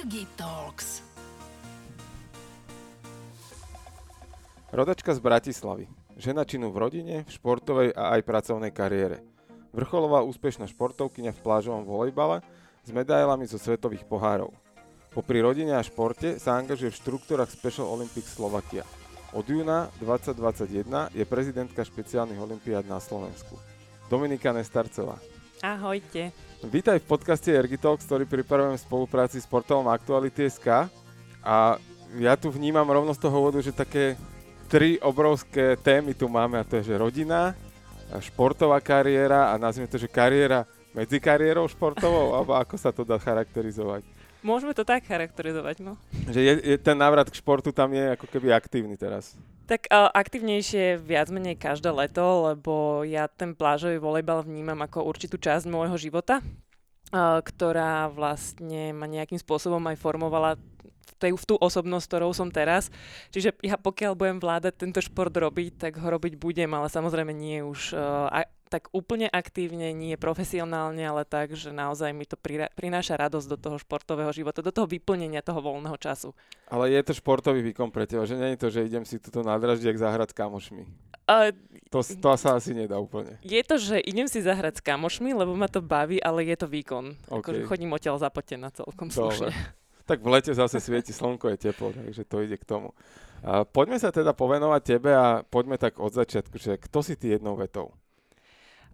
Jirgi Talks. Rodačka z Bratislavy. Žena činu v rodine, v športovej a aj pracovnej kariére. Vrcholová úspešná športovkyňa v plážovom volejbale s medailami zo svetových pohárov. Popri rodine a športe sa angažuje v štruktúrach Special Olympics Slovakia. Od júna 2021 je prezidentka špeciálnych olympiád na Slovensku. Dominika Nestarcová. Ahojte. Vítaj v podcaste Ergitalks, ktorý pripravujem v spolupráci s portálom Aktuality.sk a ja tu vnímam rovno z toho úvodu, že také tri obrovské témy tu máme a to je, že rodina, športová kariéra a nazvime to, že kariéra medzi kariérou športovou, alebo ako sa to dá charakterizovať. Môžeme to tak charakterizovať, no. Že je, je ten návrat k športu tam je ako keby aktívny teraz. Tak uh, aktívnejšie viac menej každé leto, lebo ja ten plážový volejbal vnímam ako určitú časť môjho života, uh, ktorá vlastne ma nejakým spôsobom aj formovala tej, v tú osobnosť, ktorou som teraz. Čiže ja pokiaľ budem vládať tento šport robiť, tak ho robiť budem, ale samozrejme nie už uh, tak úplne aktívne, nie profesionálne, ale tak, že naozaj mi to prináša radosť do toho športového života, do toho vyplnenia toho voľného času. Ale je to športový výkon pre teba, že nie je to, že idem si tuto na draždiek zahrať s kamošmi. Uh, to, to sa asi nedá úplne. Je to, že idem si zahrať s kamošmi, lebo ma to baví, ale je to výkon. Okay. Akože chodím odtiaľ zapotená celkom slušne. Tak v lete zase svieti slnko, je teplo, takže to ide k tomu. Uh, poďme sa teda povenovať tebe a poďme tak od začiatku, že kto si ty jednou vetou?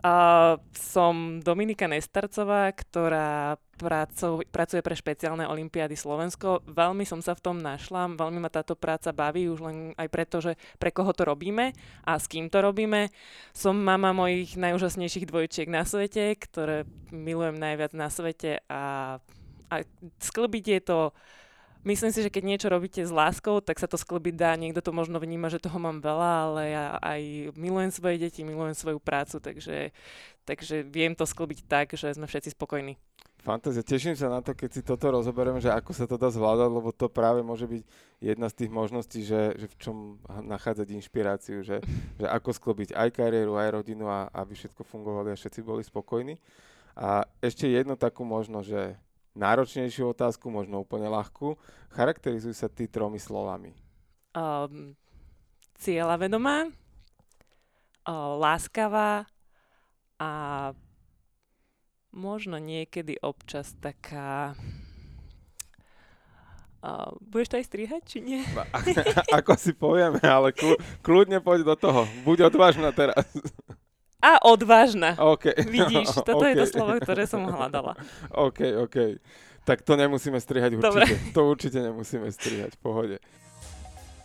Uh, som Dominika Nestarcová, ktorá pracu, pracuje pre špeciálne olimpiády Slovensko. Veľmi som sa v tom našla, veľmi ma táto práca baví, už len aj preto, že pre koho to robíme a s kým to robíme. Som mama mojich najúžasnejších dvojčiek na svete, ktoré milujem najviac na svete a, a sklbiť je to Myslím si, že keď niečo robíte s láskou, tak sa to sklbiť dá. Niekto to možno vníma, že toho mám veľa, ale ja aj milujem svoje deti, milujem svoju prácu, takže, takže viem to sklbiť tak, že sme všetci spokojní. Fantázia. Teším sa na to, keď si toto rozoberieme, že ako sa to dá zvládať, lebo to práve môže byť jedna z tých možností, že, že v čom nachádzať inšpiráciu, že, že ako sklobiť aj kariéru, aj rodinu a aby všetko fungovalo a všetci boli spokojní. A ešte jednu takú možnosť, že náročnejšiu otázku, možno úplne ľahkú. Charakterizuj sa ty tromi slovami. Um, cieľavedomá, uh, láskavá a možno niekedy občas taká... Uh, budeš to aj strihať, či nie? Ako si povieme, ale kľudne poď do toho. Buď odvážna teraz. A odvážna. Okay. Vidíš, toto okay. je to slovo, ktoré som hľadala. OK, OK. Tak to nemusíme strihať určite. Dobre. To určite nemusíme strihať, v pohode.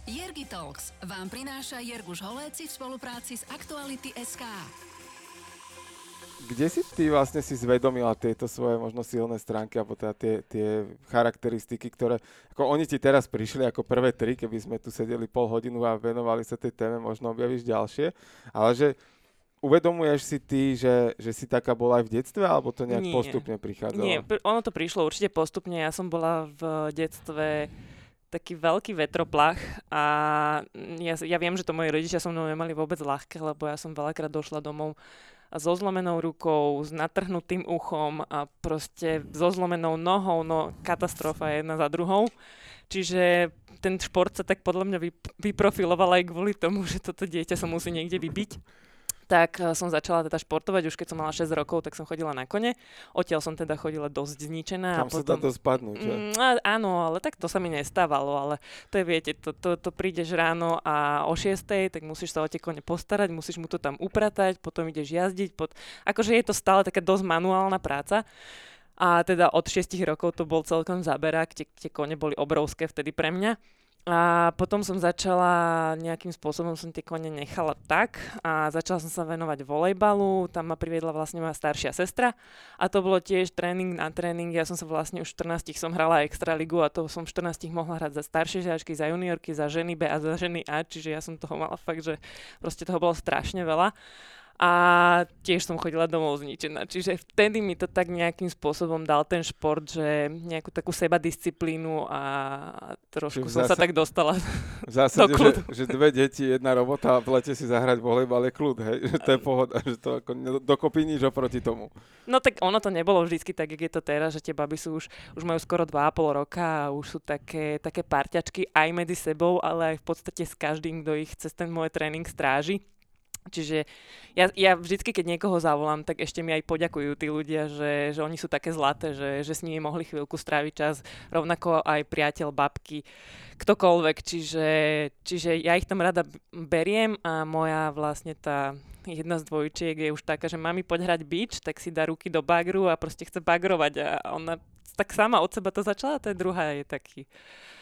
Jergi Talks vám prináša Jerguš Holéci v spolupráci s Aktuality SK. Kde si ty vlastne si zvedomila tieto svoje možno silné stránky alebo teda tie, tie charakteristiky, ktoré, ako oni ti teraz prišli ako prvé tri, keby sme tu sedeli pol hodinu a venovali sa tej téme, možno objavíš ďalšie, ale že uvedomuješ si ty, že, že si taká bola aj v detstve, alebo to nejak Nie. postupne prichádzalo? Nie, ono to prišlo určite postupne. Ja som bola v detstve taký veľký vetroplach a ja, ja viem, že to moji rodičia so mnou nemali vôbec ľahké, lebo ja som veľakrát došla domov so zlomenou rukou, s natrhnutým uchom a proste so zlomenou nohou, no katastrofa jedna za druhou. Čiže ten šport sa tak podľa mňa vyprofiloval aj kvôli tomu, že toto dieťa sa musí niekde vybiť tak eh, som začala teda športovať, už keď som mala 6 rokov, tak som chodila na kone. Odtiaľ som teda chodila dosť zničená. Tam a potom... sa dá dosť padnúť, že? Mm, áno, ale tak to sa mi nestávalo, ale to je, viete, to, to, to prídeš ráno a o 6, tak musíš sa o tie kone postarať, musíš mu to tam upratať, potom ideš jazdiť, pod... akože je to stále taká dosť manuálna práca. A teda od 6 rokov to bol celkom zaberák, tie, tie kone boli obrovské vtedy pre mňa. A potom som začala, nejakým spôsobom som tie kone nechala tak a začala som sa venovať volejbalu, tam ma priviedla vlastne moja staršia sestra a to bolo tiež tréning na tréning, ja som sa vlastne už v 14 som hrala extraligu a to som v 14 mohla hrať za staršie žiačky, za juniorky, za ženy B a za ženy A, čiže ja som toho mala fakt, že proste toho bolo strašne veľa. A tiež som chodila domov zničená. Čiže vtedy mi to tak nejakým spôsobom dal ten šport, že nejakú takú sebadisciplínu a trošku som zásad, sa tak dostala v zásade, do kľudu. Že, že dve deti, jedna robota a v lete si zahrať volejbal je kľud, hej? Že to je pohoda, že to ako dokopí nič oproti tomu. No tak ono to nebolo vždycky tak, jak je to teraz, že tie baby sú už, už majú skoro 2,5 roka a už sú také, také parťačky aj medzi sebou, ale aj v podstate s každým, kto ich cez ten môj tréning stráži. Čiže ja, ja vždycky, keď niekoho zavolám, tak ešte mi aj poďakujú tí ľudia, že, že oni sú také zlaté, že, že s nimi mohli chvíľku stráviť čas, rovnako aj priateľ, babky, ktokoľvek. Čiže, čiže ja ich tam rada beriem a moja vlastne tá jedna z dvojčiek je už taká, že mami poď hrať bič, tak si dá ruky do bagru a proste chce bagrovať a ona tak sama od seba to začala, tá druhá je taký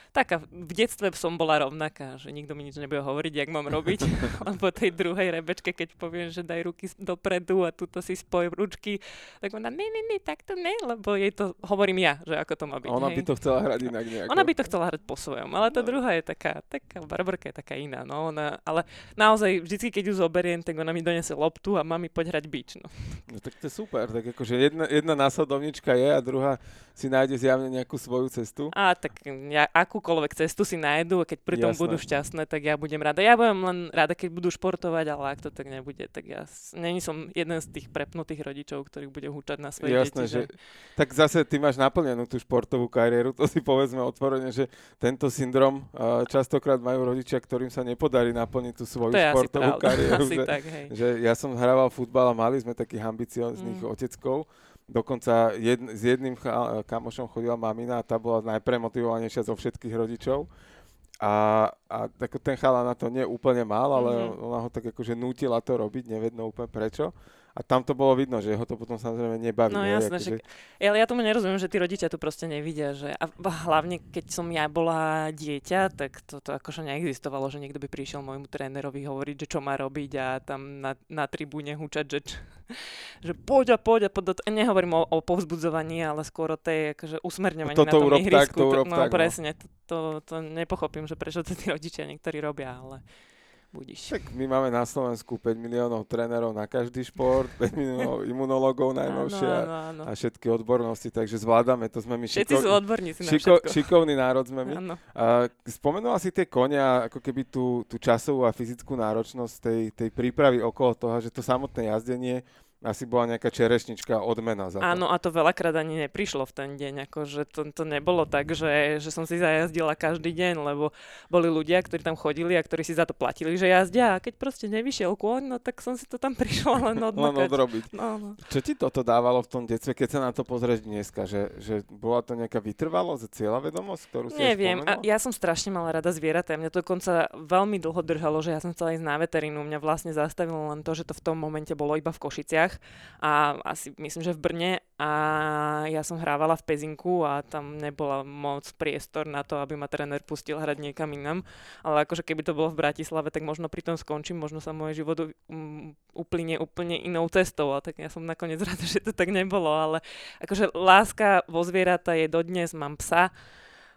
taká, v detstve som bola rovnaká, že nikto mi nič nebude hovoriť, jak mám robiť. Lebo tej druhej rebečke, keď poviem, že daj ruky dopredu a tuto si spoj ručky, tak ona, ne, ne, ne, tak to ne, lebo jej to hovorím ja, že ako to má byť. Ona hej. by to chcela hrať inak nejako. Ona by to chcela hrať po svojom, ale tá no. druhá je taká, taká, Barborka je taká iná, no, ona, ale naozaj vždycky, keď ju zoberiem, tak ona mi donese loptu a mami poď hrať bič, no. no tak to je super, tak akože jedna, jedna následovnička je a druhá si nájde zjavne nejakú svoju cestu. A tak ja akúkoľvek cestu si nájdu a keď pritom Jasné. budú šťastné, tak ja budem rada. Ja budem len rada, keď budú športovať, ale ak to tak nebude, tak ja není som jeden z tých prepnutých rodičov, ktorý bude húčať na svoje Jasné, deti. Že... Že... Tak zase ty máš naplnenú tú športovú kariéru, to si povedzme otvorene, že tento syndrom uh, častokrát majú rodičia, ktorým sa nepodarí naplniť tú svoju to športovú kariéru. Že, tak, hej. že ja som hrával futbal a mali sme takých ambicióznych mm. oteckov, Dokonca jed, s jedným kamošom chodila mamina a tá bola najpremotivovanejšia zo všetkých rodičov. A, a tak ten chala na to nie úplne mal, ale mm-hmm. ona ho tak akože nútila to robiť, nevedno úplne prečo. A tam to bolo vidno, že ho to potom samozrejme nebaví. No jasné, akože... že... ale ja tomu nerozumiem, že tí rodičia tu proste nevidia. Že... A hlavne, keď som ja bola dieťa, tak to, to akože neexistovalo, že niekto by prišiel môjmu trénerovi hovoriť, že čo má robiť a tam na, na tribúne húčať, že, že poď a poď a poď. Nehovorím o, o povzbudzovaní, ale skôr o tej akože usmerňovaní na tom urob ihrisku. Tak, to urob no, tak, no. presne, to, to, to nepochopím, že prečo to tí rodičia niektorí robia, ale budíš. Tak my máme na Slovensku 5 miliónov trénerov na každý šport, 5 miliónov imunológov najnovšie áno, áno, áno. a všetky odbornosti, takže zvládame, to sme my Všetci sú odborníci na šiko- Šikovný národ sme my. Áno. Spomenula si tie konia, ako keby tú, tú časovú a fyzickú náročnosť tej, tej prípravy okolo toho, že to samotné jazdenie asi bola nejaká čerešnička odmena za to. Áno, a to veľakrát ani neprišlo v ten deň, akože to, to nebolo tak, že, že som si zajazdila každý deň, lebo boli ľudia, ktorí tam chodili a ktorí si za to platili, že jazdia a keď proste nevyšiel kôň, no tak som si to tam prišla len odmakať. len odrobiť. No, no. Čo ti toto dávalo v tom detstve, keď sa na to pozrieš dneska, že, že bola to nejaká vytrvalosť, cieľa vedomosť, ktorú si Neviem, a ja som strašne mala rada zvieratá, mňa to dokonca veľmi dlho držalo, že ja som chcela ísť na veterínu, mňa vlastne zastavilo len to, že to v tom momente bolo iba v Košiciach a asi myslím, že v Brne. A ja som hrávala v Pezinku a tam nebola moc priestor na to, aby ma tréner pustil hrať niekam inam, ale akože keby to bolo v Bratislave, tak možno pri tom skončím, možno sa môj život uplyne úplne inou cestou. A tak ja som nakoniec rada, že to tak nebolo, ale akože láska vo zvieratá je dodnes, mám psa,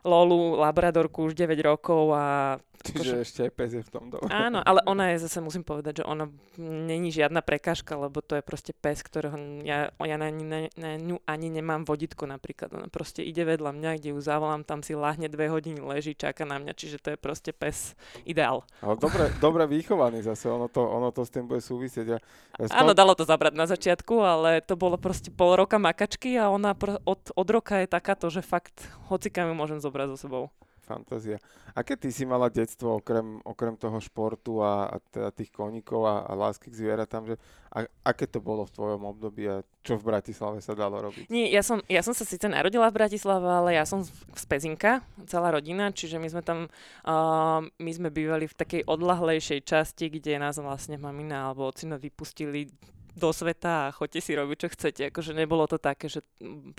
Lolu, labradorku už 9 rokov a Čiže akože... ešte aj pes je v tom dole. Áno, ale ona je zase, musím povedať, že ona není žiadna prekážka, lebo to je proste pes, ktorého ja, ja na, na, na ňu ani nemám voditko napríklad. Ona proste ide vedľa mňa, kde ju zavolám, tam si láhne dve hodiny, leží, čaká na mňa, čiže to je proste pes ideál. Ale dobre, dobre vychovaný zase, ono to, ono to s tým bude súvisieť. Ja, ja spom... Áno, dalo to zabrať na začiatku, ale to bolo proste pol roka makačky a ona pr- od, od roka je takáto, že fakt hocikam ju môžem zobrať so sebou fantázia. Aké ty si mala detstvo okrem, okrem toho športu a, a teda tých koníkov a, a lásky k zvieratám, že a, aké to bolo v tvojom období a čo v Bratislave sa dalo robiť? Nie, ja som, ja som sa síce narodila v Bratislave, ale ja som z Pezinka, celá rodina, čiže my sme tam, uh, my sme bývali v takej odlahlejšej časti, kde nás vlastne mamina alebo ocino vypustili do sveta a choďte si robiť, čo chcete. Akože nebolo to také, že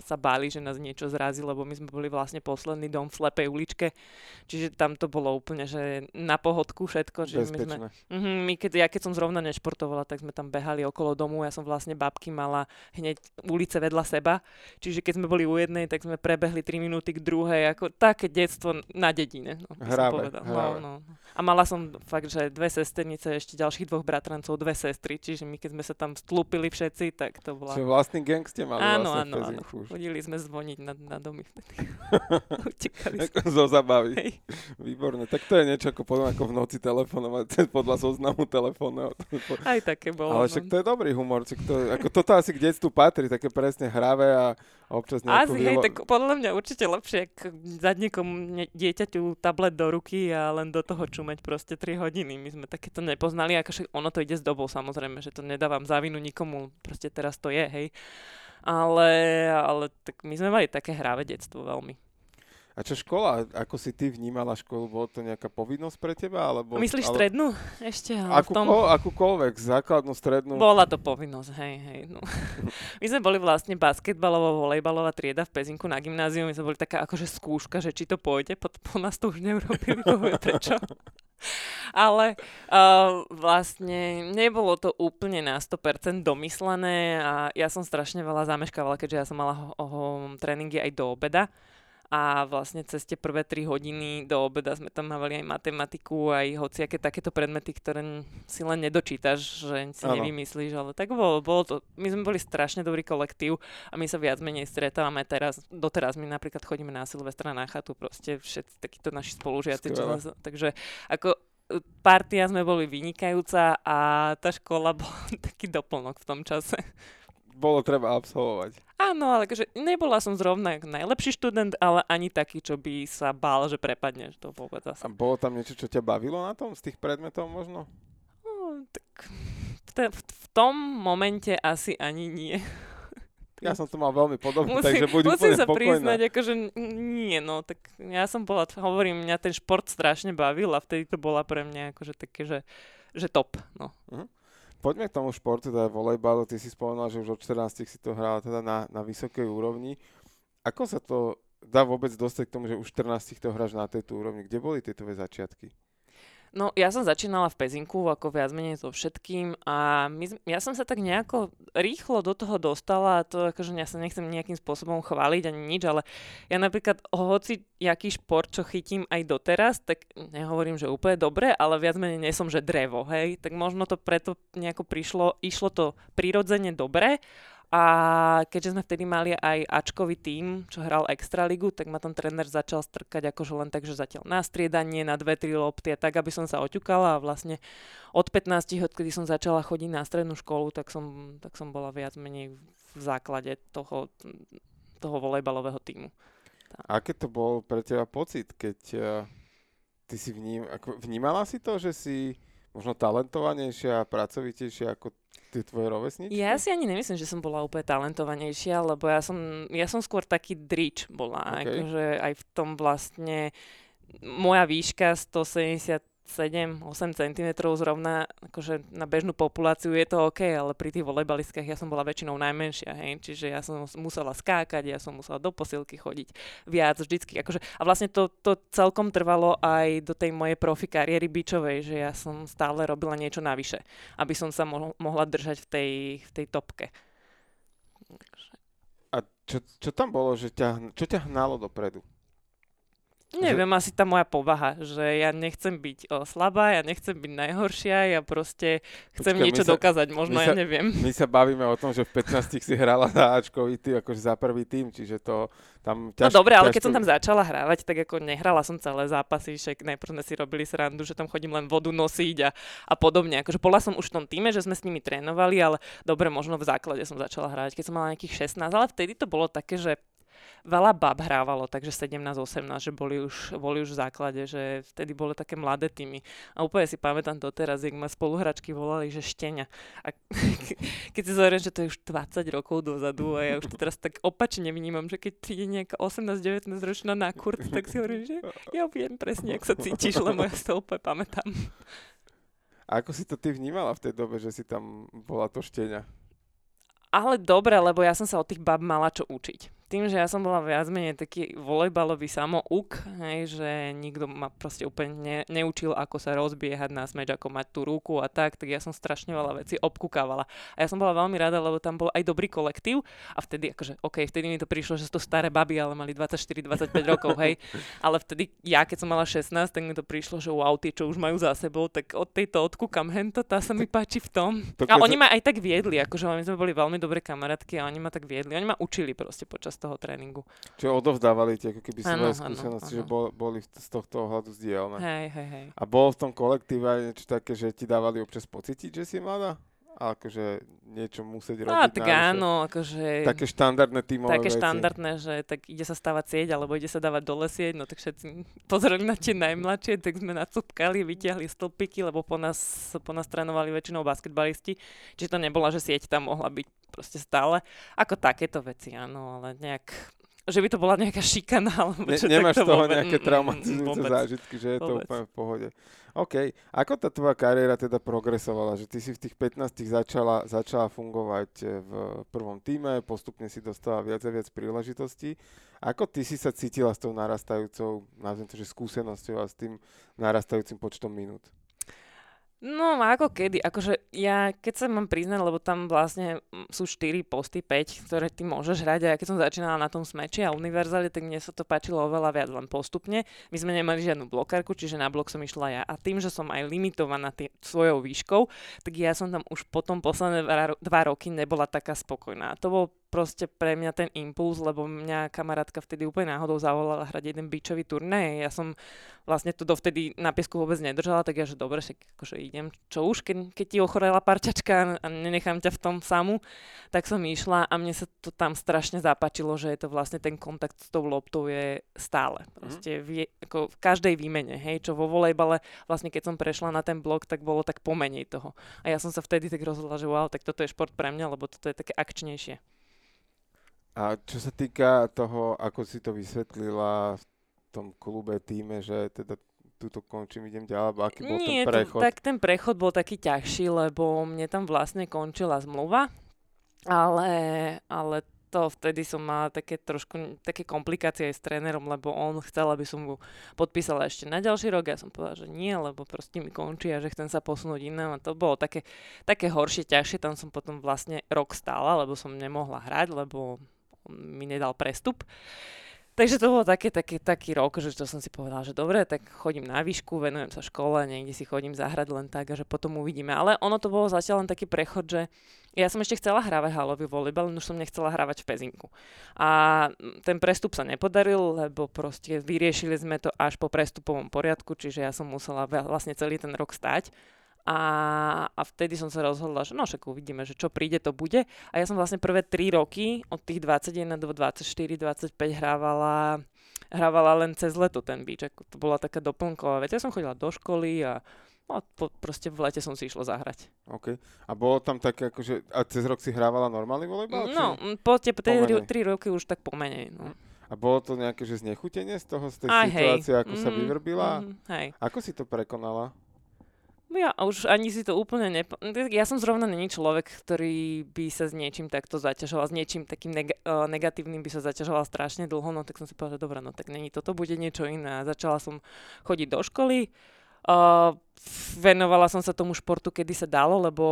sa báli, že nás niečo zrazí, lebo my sme boli vlastne posledný dom v slepej uličke, čiže tam to bolo úplne, že na pohodku všetko. Že my, sme, uh-huh, my keď, ja keď som zrovna nešportovala, tak sme tam behali okolo domu, ja som vlastne babky mala hneď ulice vedľa seba, čiže keď sme boli u jednej, tak sme prebehli 3 minúty k druhej, ako také detstvo na dedine. No, hráve, hráve. No, no. A mala som fakt, že dve sesternice, ešte ďalších dvoch bratrancov, dve sestry, čiže my keď sme sa tam stlúpili všetci, tak to bola... Čiže vlastný gang ste mali áno, vlastne áno, áno. Chodili sme zvoniť na, na domy vtedy. Utekali sme. Zo zabavy. Hej. Výborné. Tak to je niečo ako potom ako v noci telefonovať podľa zoznamu telefónov. Aj také bolo. Ale však no. to je dobrý humor. To, ako toto asi k detstvu patrí, také presne hravé a občas nejakú Asi, hej, tak podľa mňa určite lepšie, ako dať niekomu dieťaťu tablet do ruky a len do toho čumeť proste 3 hodiny. My sme takéto nepoznali, akože ono to ide s dobou samozrejme, že to nedávam závinu nikomu, proste teraz to je, hej. Ale, ale tak my sme mali také hráve detstvo veľmi. A čo škola? Ako si ty vnímala školu? Bolo to nejaká povinnosť pre teba? Alebo, Myslíš ale... strednú? Ešte? Ale Akú, tom... akúkoľvek, základnú, strednú? Bola to povinnosť, hej, hej. No. my sme boli vlastne basketbalová, volejbalová trieda v Pezinku na gymnáziu. My sme boli taká akože skúška, že či to pôjde. Po, po nás to už neurobili, povie prečo. Ale uh, vlastne nebolo to úplne na 100% domyslené a ja som strašne veľa zameškávala, keďže ja som mala ho, ho, tréningy aj do obeda a vlastne cez tie prvé 3 hodiny do obeda sme tam mávali aj matematiku, aj hociaké takéto predmety, ktoré si len nedočítaš, že si ano. nevymyslíš, ale tak bolo, bolo to, my sme boli strašne dobrý kolektív a my sa viac menej stretávame teraz, doteraz my napríklad chodíme na Silvestra na chatu, proste všetci takíto naši spolužiaci, čo, takže ako e, partia sme boli vynikajúca a tá škola bola taký doplnok v tom čase bolo treba absolvovať. Áno, ale že nebola som zrovna najlepší študent, ale ani taký, čo by sa bál, že prepadne. To vôbec asi. A bolo tam niečo, čo ťa bavilo na tom, z tých predmetov možno? No, tak v, te, v tom momente asi ani nie. Ja som to mal veľmi podobné, musím, takže buď musím sa spokojná. priznať, akože nie, no, tak ja som bola, hovorím, mňa ten šport strašne bavil a vtedy to bola pre mňa akože také, že, že top, no. Uh-huh. Poďme k tomu športu, teda volejbalu. Ty si spomenul, že už od 14 si to hrala teda na, na vysokej úrovni. Ako sa to dá vôbec dostať k tomu, že už 14 to hráš na tejto úrovni? Kde boli tieto začiatky? No, ja som začínala v Pezinku, ako viac menej so všetkým a my, ja som sa tak nejako rýchlo do toho dostala a to akože ja sa nechcem nejakým spôsobom chváliť ani nič, ale ja napríklad hoci jaký šport, čo chytím aj doteraz, tak nehovorím, že úplne dobre, ale viac menej nie som, že drevo, hej, tak možno to preto nejako prišlo, išlo to prirodzene dobre a keďže sme vtedy mali aj Ačkový tím, čo hral Extraligu, tak ma tam tréner začal strkať akože len tak, že zatiaľ na striedanie, na dve, tri lopty a tak, aby som sa oťukala a vlastne od 15, odkedy som začala chodiť na strednú školu, tak som, tak som bola viac menej v základe toho, toho volejbalového týmu. Aké to bol pre teba pocit, keď uh, ty si vním, ako, vnímala si to, že si možno talentovanejšia a pracovitejšia ako tie tvoje rovesničky? Ja si ani nemyslím, že som bola úplne talentovanejšia, lebo ja som, ja som skôr taký drič bola. Okay. Akože aj v tom vlastne moja výška 170 7-8 cm zrovna akože na bežnú populáciu je to OK, ale pri tých volejbalistkách ja som bola väčšinou najmenšia, hej, čiže ja som musela skákať, ja som musela do posilky chodiť viac vždycky. Akože, a vlastne to, to celkom trvalo aj do tej mojej profi kariéry bičovej, že ja som stále robila niečo navyše, aby som sa mo- mohla držať v tej, v tej topke. A čo, čo tam bolo, že ťa, čo ťa hnalo dopredu? Neviem, že... asi tá moja povaha, že ja nechcem byť o, slabá, ja nechcem byť najhoršia, ja proste chcem Počkej, niečo sa, dokázať, možno ja sa, neviem. My sa bavíme o tom, že v 15 si hrala za Ačkový ty, akože za prvý tým, čiže to tam ťaž, No dobre, ale keď som tam začala hrávať, tak ako nehrala som celé zápasy, však najprv sme si robili srandu, že tam chodím len vodu nosiť a, a podobne. Akože bola som už v tom týme, že sme s nimi trénovali, ale dobre, možno v základe som začala hrávať, keď som mala nejakých 16, ale vtedy to bolo také, že veľa bab hrávalo, takže 17-18, že boli už, boli už v základe, že vtedy boli také mladé týmy. A úplne si pamätám doteraz, jak ma spoluhračky volali, že šteňa. A keď si zoberiem, že to je už 20 rokov dozadu a ja už to teraz tak opačne vnímam, že keď príde nejaká 18-19 ročná na kurt, tak si hovorím, že ja viem presne, ak sa cítiš, lebo ja si to úplne pamätám. A ako si to ty vnímala v tej dobe, že si tam bola to šteňa? ale dobre, lebo ja som sa od tých bab mala čo učiť tým, že ja som bola viac menej taký volejbalový samouk, hej, že nikto ma proste úplne ne, neučil, ako sa rozbiehať na smeč, ako mať tú ruku a tak, tak ja som strašne veľa vecí obkúkávala. A ja som bola veľmi rada, lebo tam bol aj dobrý kolektív a vtedy, akože, OK, vtedy mi to prišlo, že sú to staré baby, ale mali 24-25 rokov, hej. Ale vtedy, ja keď som mala 16, tak mi to prišlo, že wow, tie, čo už majú za sebou, tak od tejto odkúkam hento, tá sa mi páči v tom. A oni ma aj tak viedli, akože my sme boli veľmi dobré kamarátky a oni ma tak viedli. Oni ma učili proste počas toho tréningu. Čo odovzdávali tie ako keby svoje skúsenosti, že bol, boli z tohto ohľadu zdieľané. Hej, hej, hej. A bolo v tom kolektíve aj niečo také, že ti dávali občas pocítiť, že si mladá? A akože niečo musieť robiť. No, tak návyššie. áno, akože... Také štandardné tímové Také veci. štandardné, že tak ide sa stavať sieť, alebo ide sa dávať dole sieť, no tak všetci pozreli na tie najmladšie, tak sme nacupkali, vyťahli stĺpiky, lebo po nás, po nás trénovali väčšinou basketbalisti, čiže to nebola, že sieť tam mohla byť proste stále. Ako takéto veci, áno, ale nejak že by to bola nejaká šikana, alebo ne, Nemáš z toho vôbec, nejaké traumatizujúce zážitky, že je vôbec. to úplne v pohode. OK. Ako tá tvoja kariéra teda progresovala? Že ty si v tých 15 začala, začala fungovať eh, v prvom týme, postupne si dostala viac a viac príležitostí. Ako ty si sa cítila s tou narastajúcou, nazviem to, že skúsenosťou a s tým narastajúcim počtom minút? No, ako kedy. Akože ja, keď sa mám priznať, lebo tam vlastne sú 4 posty, 5, ktoré ty môžeš hrať a ja keď som začínala na tom smeči a univerzali, tak mne sa to páčilo oveľa viac len postupne. My sme nemali žiadnu blokárku, čiže na blok som išla ja. A tým, že som aj limitovaná tý, svojou výškou, tak ja som tam už potom posledné dva roky nebola taká spokojná. To bol proste pre mňa ten impuls, lebo mňa kamarátka vtedy úplne náhodou zavolala hrať jeden bičový turnej. Ja som vlastne to dovtedy na piesku vôbec nedržala, tak ja, že dobre, však akože idem, čo už, keď, keď ti ochorela parčačka a nenechám ťa v tom samu, tak som išla a mne sa to tam strašne zapáčilo, že je to vlastne ten kontakt s tou loptou je stále. Mhm. Proste v, ako v každej výmene, hej, čo vo volejbale, vlastne keď som prešla na ten blok, tak bolo tak pomenej toho. A ja som sa vtedy tak rozhodla, že wow, tak toto je šport pre mňa, lebo toto je také akčnejšie. A čo sa týka toho, ako si to vysvetlila v tom klube, týme, že teda túto končím, idem ďalej, aký bol Nie, ten prechod? Tak ten prechod bol taký ťažší, lebo mne tam vlastne končila zmluva, ale, ale to vtedy som mala také trošku také komplikácie aj s trénerom, lebo on chcel, aby som mu podpísala ešte na ďalší rok. Ja som povedala, že nie, lebo proste mi končí a že chcem sa posunúť inám. A to bolo také, také horšie, ťažšie. Tam som potom vlastne rok stála, lebo som nemohla hrať, lebo mi nedal prestup. Takže to bolo také, také, taký rok, že to som si povedala, že dobre, tak chodím na výšku, venujem sa škole, niekde si chodím zahrať len tak a že potom uvidíme. Ale ono to bolo zatiaľ len taký prechod, že ja som ešte chcela hrávať halový volejbal, len už som nechcela hrávať v Pezinku. A ten prestup sa nepodaril, lebo proste vyriešili sme to až po prestupovom poriadku, čiže ja som musela vlastne celý ten rok stať a, a vtedy som sa rozhodla, že no však uvidíme, že čo príde, to bude. A ja som vlastne prvé 3 roky, od tých 21 do 24, 25 hrávala, hrávala len cez leto ten beach. To bola taká doplnková vec. Ja som chodila do školy a No, po, proste v lete som si išla zahrať. OK. A bolo tam také, akože, a cez rok si hrávala normálny volejbal? No, po tie, po tie tri roky už tak pomenej. No. A bolo to nejaké, že znechutenie z toho, z tej Aj, situácie, hej. ako mm, sa mhm, vyvrbila? Mm, hej. Ako si to prekonala? Ja už ani si to úplne nep... Ja som zrovna není človek, ktorý by sa s niečím takto zaťažoval, s niečím takým neg- uh, negatívnym by sa zaťažoval strašne dlho, no tak som si povedala, že dobré, no tak není toto, bude niečo iné. Začala som chodiť do školy, Venovala som sa tomu športu, kedy sa dalo, lebo,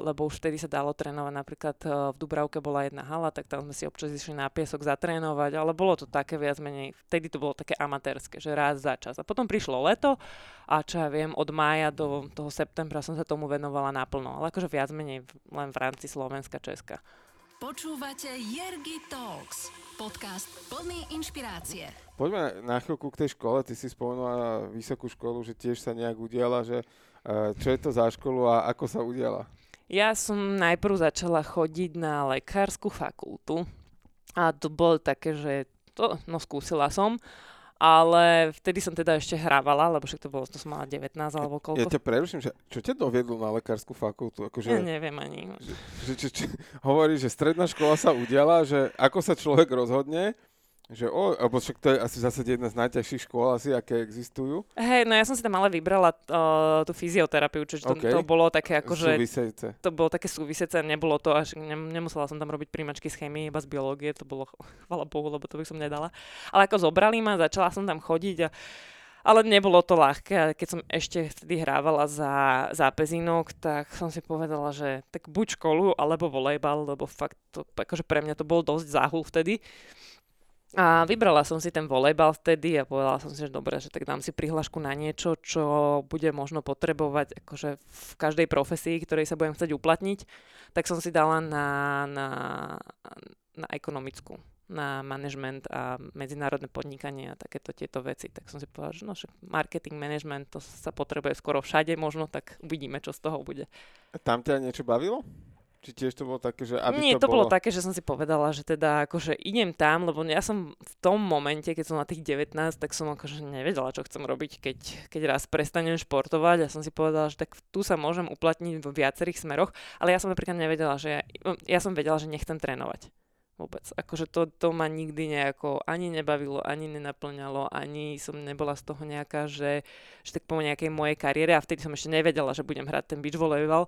lebo už vtedy sa dalo trénovať. Napríklad uh, v Dubravke bola jedna hala, tak tam sme si občas išli na piesok zatrénovať, ale bolo to také viac menej, vtedy to bolo také amatérske, že raz za čas. A potom prišlo leto a čo ja viem, od mája do toho septembra som sa tomu venovala naplno, ale akože viac menej len v rámci Slovenska, Česka. Počúvate Jergy Talks, podcast plný inšpirácie. Poďme na chvíľku k tej škole. Ty si spomenula vysokú školu, že tiež sa nejak udiala, že uh, čo je to za školu a ako sa udiala? Ja som najprv začala chodiť na lekárskú fakultu a to bolo také, že to, no skúsila som ale vtedy som teda ešte hrávala, lebo však to bolo, to som mala 19 alebo koľko. Ja ťa preruším, že čo ťa doviedlo na lekárskú fakultu? Akože, ja neviem ani. Že, že, že, že, hovorí, že stredná škola sa udiala, že ako sa človek rozhodne, Že o, alebo však to je asi v zásade jedna z najťažších škôl asi, aké existujú. Hej, no ja som si tam ale vybrala uh, tú fyzioterapiu, čiže to, OK. to bolo také ako, že to bolo také súvisece, nebolo to až, ne, nemusela som tam robiť príjmačky z chémie, iba z biológie, to bolo, chvala Bohu, lebo to by som nedala. Ale ako zobrali ma, začala som tam chodiť a ale nebolo to ľahké keď som ešte vtedy hrávala za, za Pezinok, tak som si povedala, že tak buď školu, alebo volejbal, lebo fakt to, akože pre mňa to bol dosť záhul vtedy. A vybrala som si ten volejbal vtedy a povedala som si, že dobre, že tak dám si prihlášku na niečo, čo bude možno potrebovať akože v každej profesii, ktorej sa budem chcieť uplatniť, tak som si dala na, na, na ekonomickú na management a medzinárodné podnikanie a takéto tieto veci. Tak som si povedala, že no, že marketing, management, to sa potrebuje skoro všade možno, tak uvidíme, čo z toho bude. Tam ťa niečo bavilo? Či tiež to bolo také, že aby Nie, to, to bolo také, že som si povedala, že teda akože idem tam, lebo ja som v tom momente, keď som na tých 19, tak som akože nevedela, čo chcem robiť, keď, keď raz prestanem športovať a som si povedala, že tak tu sa môžem uplatniť vo viacerých smeroch, ale ja som napríklad nevedela, že ja, ja som vedela, že nechcem trénovať. Vôbec. Akože to, to ma nikdy nejako ani nebavilo, ani nenaplňalo, ani som nebola z toho nejaká, že, že tak po nejakej mojej kariére a vtedy som ešte nevedela, že budem hrať ten beach volejbal.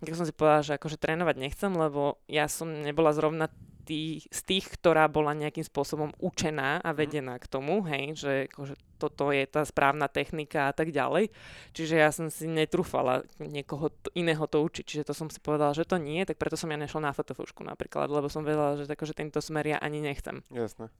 Tak som si povedala, že akože trénovať nechcem, lebo ja som nebola zrovna tý, z tých, ktorá bola nejakým spôsobom učená a vedená k tomu, hej, že akože toto je tá správna technika a tak ďalej. Čiže ja som si netrúfala niekoho t- iného to učiť. Čiže to som si povedala, že to nie, tak preto som ja nešla na fotofušku napríklad, lebo som vedela, že akože tento smer ja ani nechcem. Jasné.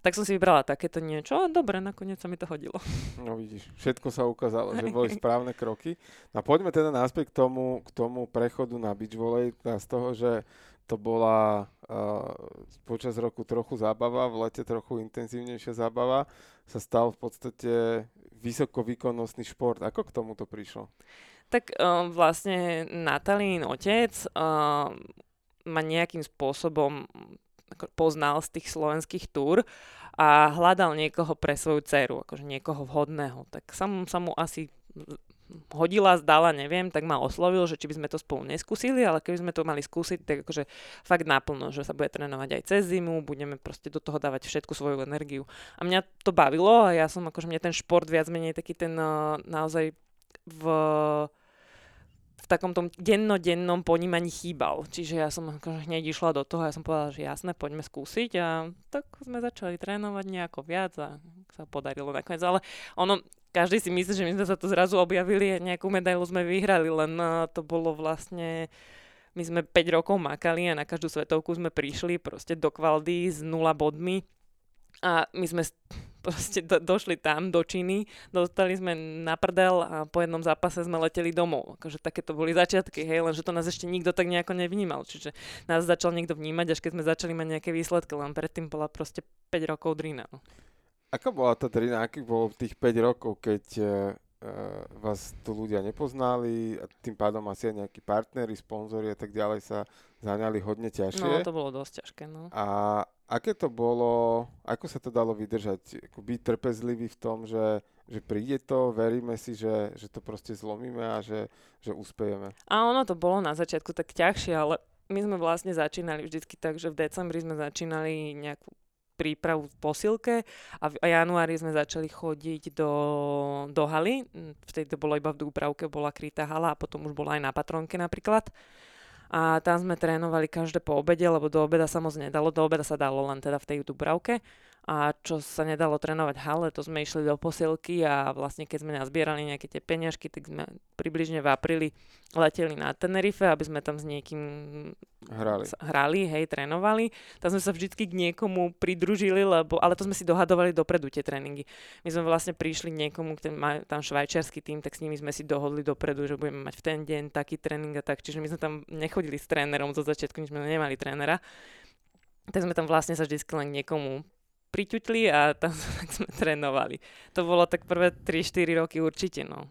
Tak som si vybrala takéto niečo a dobre, nakoniec sa mi to hodilo. No vidíš, všetko sa ukázalo, že boli správne kroky. No poďme teda naspäť k tomu, k tomu prechodu na beach volley, z toho, že to bola uh, počas roku trochu zábava, v lete trochu intenzívnejšia zábava, sa stal v podstate vysokovýkonnostný šport. Ako k tomuto prišlo? Tak uh, vlastne Natalín otec uh, ma nejakým spôsobom poznal z tých slovenských túr a hľadal niekoho pre svoju dceru, akože niekoho vhodného. Tak som sa mu asi hodila, zdala, neviem, tak ma oslovil, že či by sme to spolu neskúsili, ale keby sme to mali skúsiť, tak akože fakt naplno, že sa bude trénovať aj cez zimu, budeme proste do toho dávať všetku svoju energiu. A mňa to bavilo a ja som akože mne ten šport viac menej taký ten uh, naozaj v v takom tom dennodennom ponímaní chýbal. Čiže ja som akože hneď išla do toho a ja som povedala, že jasné, poďme skúsiť a tak sme začali trénovať nejako viac a sa podarilo nakoniec. Ale ono, každý si myslí, že my sme sa tu zrazu objavili a nejakú medailu sme vyhrali, len uh, to bolo vlastne my sme 5 rokov makali a na každú svetovku sme prišli proste do kvaldy s nula bodmi a my sme proste do, došli tam do Číny, dostali sme na prdel a po jednom zápase sme leteli domov. Akože také to boli začiatky, hej, lenže to nás ešte nikto tak nejako nevnímal. Čiže nás začal niekto vnímať, až keď sme začali mať nejaké výsledky, len predtým bola proste 5 rokov drina. Ako bola tá drina, aký bolo tých 5 rokov, keď uh, vás tu ľudia nepoznali a tým pádom asi aj nejakí partneri, sponzori a tak ďalej sa zaňali hodne ťažšie. No, to bolo dosť ťažké, no. A aké to bolo, ako sa to dalo vydržať? Ako byť trpezlivý v tom, že, že príde to, veríme si, že, že to proste zlomíme a že, že uspejeme. A ono to bolo na začiatku tak ťažšie, ale my sme vlastne začínali vždycky tak, že v decembri sme začínali nejakú prípravu v posilke a v januári sme začali chodiť do, do haly. Vtedy to bolo iba v Dúbravke, bola krytá hala a potom už bola aj na Patronke napríklad a tam sme trénovali každé po obede, lebo do obeda sa moc nedalo, do obeda sa dalo len teda v tej Dubravke a čo sa nedalo trénovať hale, to sme išli do posilky a vlastne keď sme nazbierali nejaké tie peniažky, tak sme približne v apríli leteli na Tenerife, aby sme tam s niekým hrali, hrali hej, trénovali. Tam sme sa vždycky k niekomu pridružili, lebo, ale to sme si dohadovali dopredu tie tréningy. My sme vlastne prišli k niekomu, ktorý má tam švajčiarsky tým, tak s nimi sme si dohodli dopredu, že budeme mať v ten deň taký tréning a tak. Čiže my sme tam nechodili s trénerom zo začiatku, my sme nemali trénera. Tak sme tam vlastne sa vždy len k niekomu priťutli a tam sme trénovali. To bolo tak prvé 3-4 roky určite, no.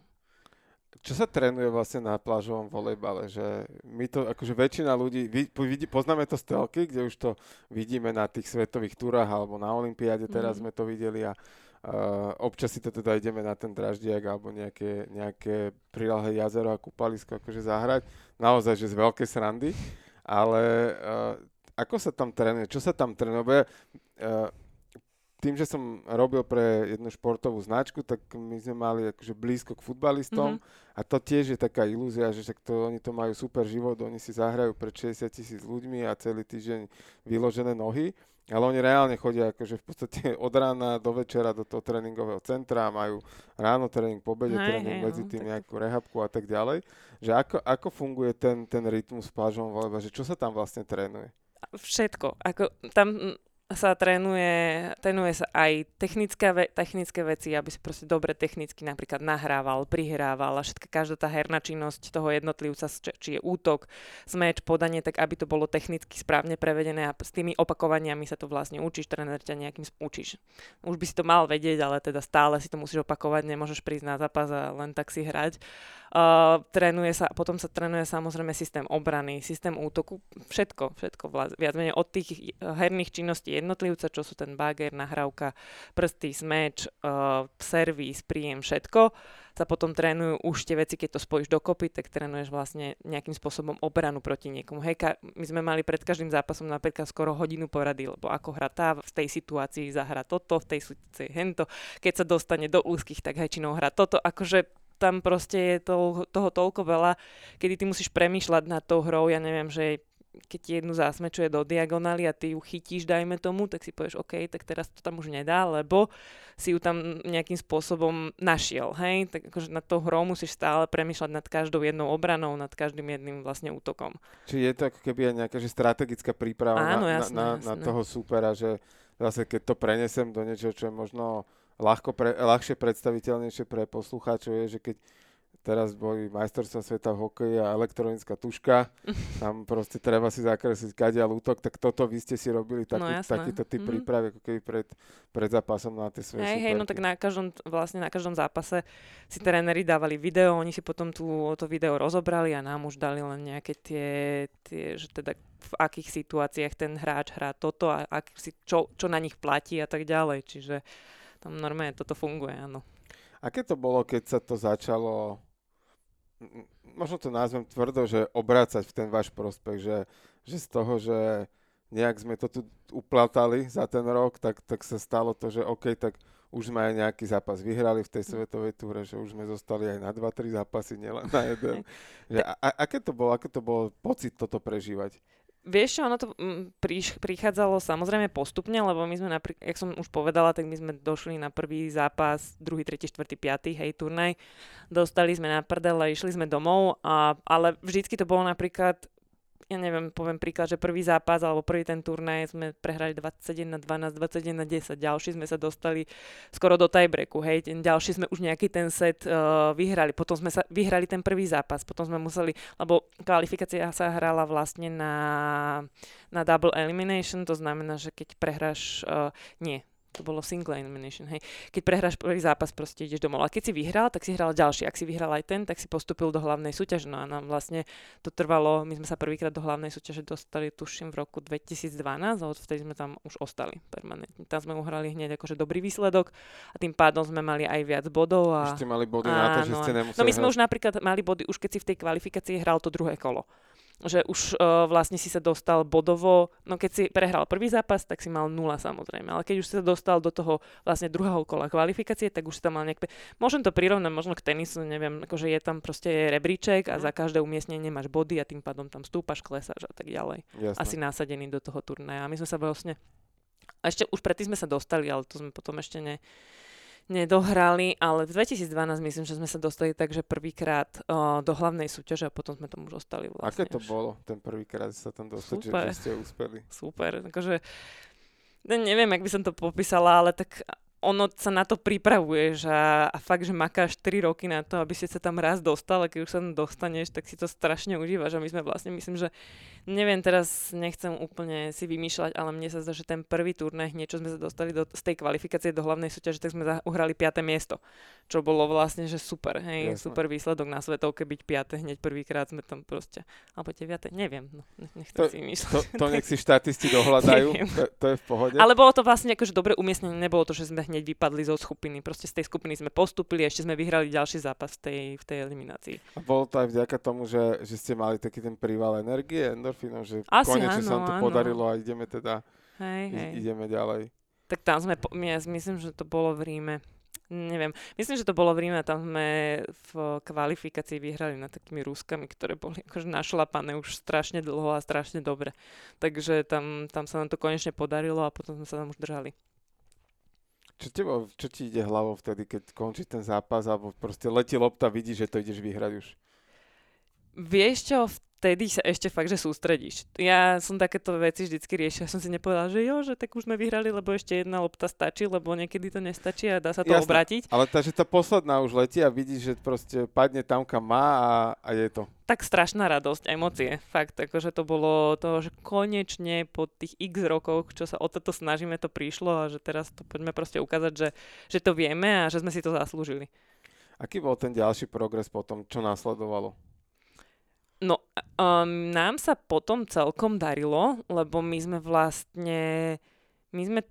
Čo sa trénuje vlastne na plážovom volejbale? Že my to, akože väčšina ľudí, vidí, poznáme to z telky, kde už to vidíme na tých svetových túrach alebo na Olympiáde, teraz mm. sme to videli a uh, občas si to teda ideme na ten draždiak alebo nejaké, nejaké prilahé jazero a kúpalisko akože zahrať. Naozaj, že z veľké srandy. Ale uh, ako sa tam trénuje? Čo sa tam trénuje? Uh, tým, že som robil pre jednu športovú značku, tak my sme mali akože blízko k futbalistom mm-hmm. a to tiež je taká ilúzia, že však to, oni to majú super život, oni si zahrajú pred 60 tisíc ľuďmi a celý týždeň vyložené nohy. Ale oni reálne chodia akože v podstate od rána do večera do toho tréningového centra, majú ráno tréning, po obede tréning, medzi no, tým nejakú rehabku a tak ďalej. Že ako, ako funguje ten, ten rytmus v plážovom volejbale, že čo sa tam vlastne trénuje? Všetko. Ako, tam sa trénuje, trénuje sa aj technické, ve, technické veci, aby si proste dobre technicky napríklad nahrával, prihrával a všetka každá tá herná činnosť toho jednotlivca, či je útok, smeč, podanie, tak aby to bolo technicky správne prevedené a s tými opakovaniami sa to vlastne učíš, tréner ťa nejakým učíš. Už by si to mal vedieť, ale teda stále si to musíš opakovať, nemôžeš prísť na zápas a len tak si hrať. Uh, trénuje sa, potom sa trénuje samozrejme systém obrany, systém útoku, všetko, všetko viac menej od tých herných činností jednotlivca, čo sú ten bager, nahrávka, prsty, smeč, uh, servis, príjem, všetko sa potom trénujú už tie veci, keď to spojíš dokopy, tak trénuješ vlastne nejakým spôsobom obranu proti niekomu. Hej, ka- my sme mali pred každým zápasom napríklad skoro hodinu porady, lebo ako hra tá v tej situácii zahra toto, v tej situácii hento, keď sa dostane do úzkých, tak väčšinou hra toto. Akože tam proste je to, toho toľko veľa, kedy ty musíš premýšľať nad tou hrou, ja neviem, že keď ti jednu zásmečuje do diagonály a ty ju chytíš, dajme tomu, tak si povieš, OK, tak teraz to tam už nedá, lebo si ju tam nejakým spôsobom našiel, hej? Tak akože nad tou hrou musíš stále premýšľať nad každou jednou obranou, nad každým jedným vlastne útokom. Či je to ako keby aj nejaká že strategická príprava Áno, na, jasné, na, na, na toho supera, že zase keď to prenesem do niečoho, čo je možno ľahko pre, ľahšie predstaviteľnejšie pre poslucháčov je, že keď teraz boli majstrovstvá sveta v hokeji a elektronická tuška, tam proste treba si zakresliť kadia útok, tak toto vy ste si robili taký, no, takýto typ mm-hmm. prípravy, ako keby pred, pred zápasom na tie svoje Hej, hej, no tak na každom, vlastne na každom zápase si tréneri dávali video, oni si potom tú, to video rozobrali a nám už dali len nejaké tie, tie že teda v akých situáciách ten hráč hrá toto a ak si, čo, čo na nich platí a tak ďalej, čiže tam normálne toto funguje, áno. Aké to bolo, keď sa to začalo, možno to nazvem tvrdo, že obrácať v ten váš prospech, že, že z toho, že nejak sme to tu uplatali za ten rok, tak, tak sa stalo to, že OK, tak už sme aj nejaký zápas vyhrali v tej svetovej túre, že už sme zostali aj na 2-3 zápasy, nielen na jeden. že a, a, aké to bolo, aké to bolo pocit toto prežívať? Vieš čo, ono to mm, prichádzalo samozrejme postupne, lebo my sme napríklad, jak som už povedala, tak my sme došli na prvý zápas, druhý, tretí, štvrtý, piatý, hej, turnaj. Dostali sme na prdel a išli sme domov, a, ale vždycky to bolo napríklad ja neviem, poviem príklad, že prvý zápas alebo prvý ten turnaj sme prehrali 21 na 12, 21 na 10, ďalší sme sa dostali skoro do tiebreaku, hej, ďalší sme už nejaký ten set uh, vyhrali, potom sme sa vyhrali ten prvý zápas, potom sme museli, lebo kvalifikácia sa hrala vlastne na, na double elimination, to znamená, že keď prehráš, uh, nie, to bolo single elimination, hej. Keď prehráš prvý zápas, proste ideš domov. A keď si vyhral, tak si hral ďalší. Ak si vyhral aj ten, tak si postupil do hlavnej súťaže. No a nám vlastne to trvalo, my sme sa prvýkrát do hlavnej súťaže dostali, tuším, v roku 2012 a odvtedy sme tam už ostali permanentne. Tam sme uhrali hneď akože dobrý výsledok a tým pádom sme mali aj viac bodov. A... Už ste mali body na to, že ste nemuseli... No my sme už napríklad mali body, už keď si v tej kvalifikácii hral to druhé kolo že už uh, vlastne si sa dostal bodovo, no keď si prehral prvý zápas, tak si mal nula samozrejme, ale keď už si sa dostal do toho vlastne druhého kola kvalifikácie, tak už si tam mal nejaké, môžem to prirovnať možno k tenisu, neviem, akože je tam proste rebríček a mhm. za každé umiestnenie máš body a tým pádom tam stúpaš, klesáš a tak ďalej. Jasne. Asi násadený do toho turnaja. A my sme sa vlastne, a ešte už predtým sme sa dostali, ale to sme potom ešte ne, nedohrali, ale v 2012 myslím, že sme sa dostali tak, že prvýkrát uh, do hlavnej súťaže a potom sme tam už ostali vlastne. Aké to už. bolo, ten prvýkrát sa tam dostať, že, že ste úspeli? Super, akože neviem, jak by som to popísala, ale tak ono sa na to pripravuješ a, a fakt, že makáš 3 roky na to, aby si sa tam raz dostal a keď už sa tam dostaneš, tak si to strašne užívaš a my sme vlastne, myslím, že neviem, teraz nechcem úplne si vymýšľať, ale mne sa zdá, že ten prvý turnaj, niečo sme sa dostali do, z tej kvalifikácie do hlavnej súťaže, tak sme uhrali 5. miesto, čo bolo vlastne, že super, hej, Jasne. super výsledok na svetovke byť 5. hneď prvýkrát sme tam proste, alebo 9. neviem, no, nechcem to, si vymýšľať. To, to nech si štatisti dohľadajú, to, to, je v pohode. Ale bolo to vlastne akože dobre umiestnené, nebolo to, že sme hneď vypadli zo skupiny, proste z tej skupiny sme postupili a ešte sme vyhrali ďalší zápas v tej, v tej eliminácii. A bolo to aj vďaka tomu, že, že ste mali taký ten príval energie, endorfínov, že Asi, konečne áno, sa nám to áno. podarilo a ideme teda, hej, hej. ideme ďalej. Tak tam sme, ja myslím, že to bolo v Ríme. Neviem, myslím, že to bolo v Ríme tam sme v kvalifikácii vyhrali nad takými Ruskami, ktoré boli akože našlapané už strašne dlho a strašne dobre. Takže tam, tam sa nám to konečne podarilo a potom sme sa tam už držali. Čo, tebo, čo ti ide hlavou vtedy, keď končí ten zápas, alebo proste letí lopta, vidíš, že to ideš vyhrať už? Vieš čo, vtedy sa ešte fakt, že sústredíš. Ja som takéto veci vždycky riešila. Som si nepovedala, že jo, že tak už sme vyhrali, lebo ešte jedna lopta stačí, lebo niekedy to nestačí a dá sa to Jasné. obrátiť. Ale tá, že tá posledná už letí a vidíš, že proste padne tam, kam má a, a je to. Tak strašná radosť, emócie. Fakt, akože to bolo to, že konečne po tých x rokoch, čo sa o toto snažíme, to prišlo a že teraz to poďme proste ukázať, že, že to vieme a že sme si to zaslúžili. Aký bol ten ďalší progres potom, čo následovalo? No, um, nám sa potom celkom darilo, lebo my sme vlastne, my sme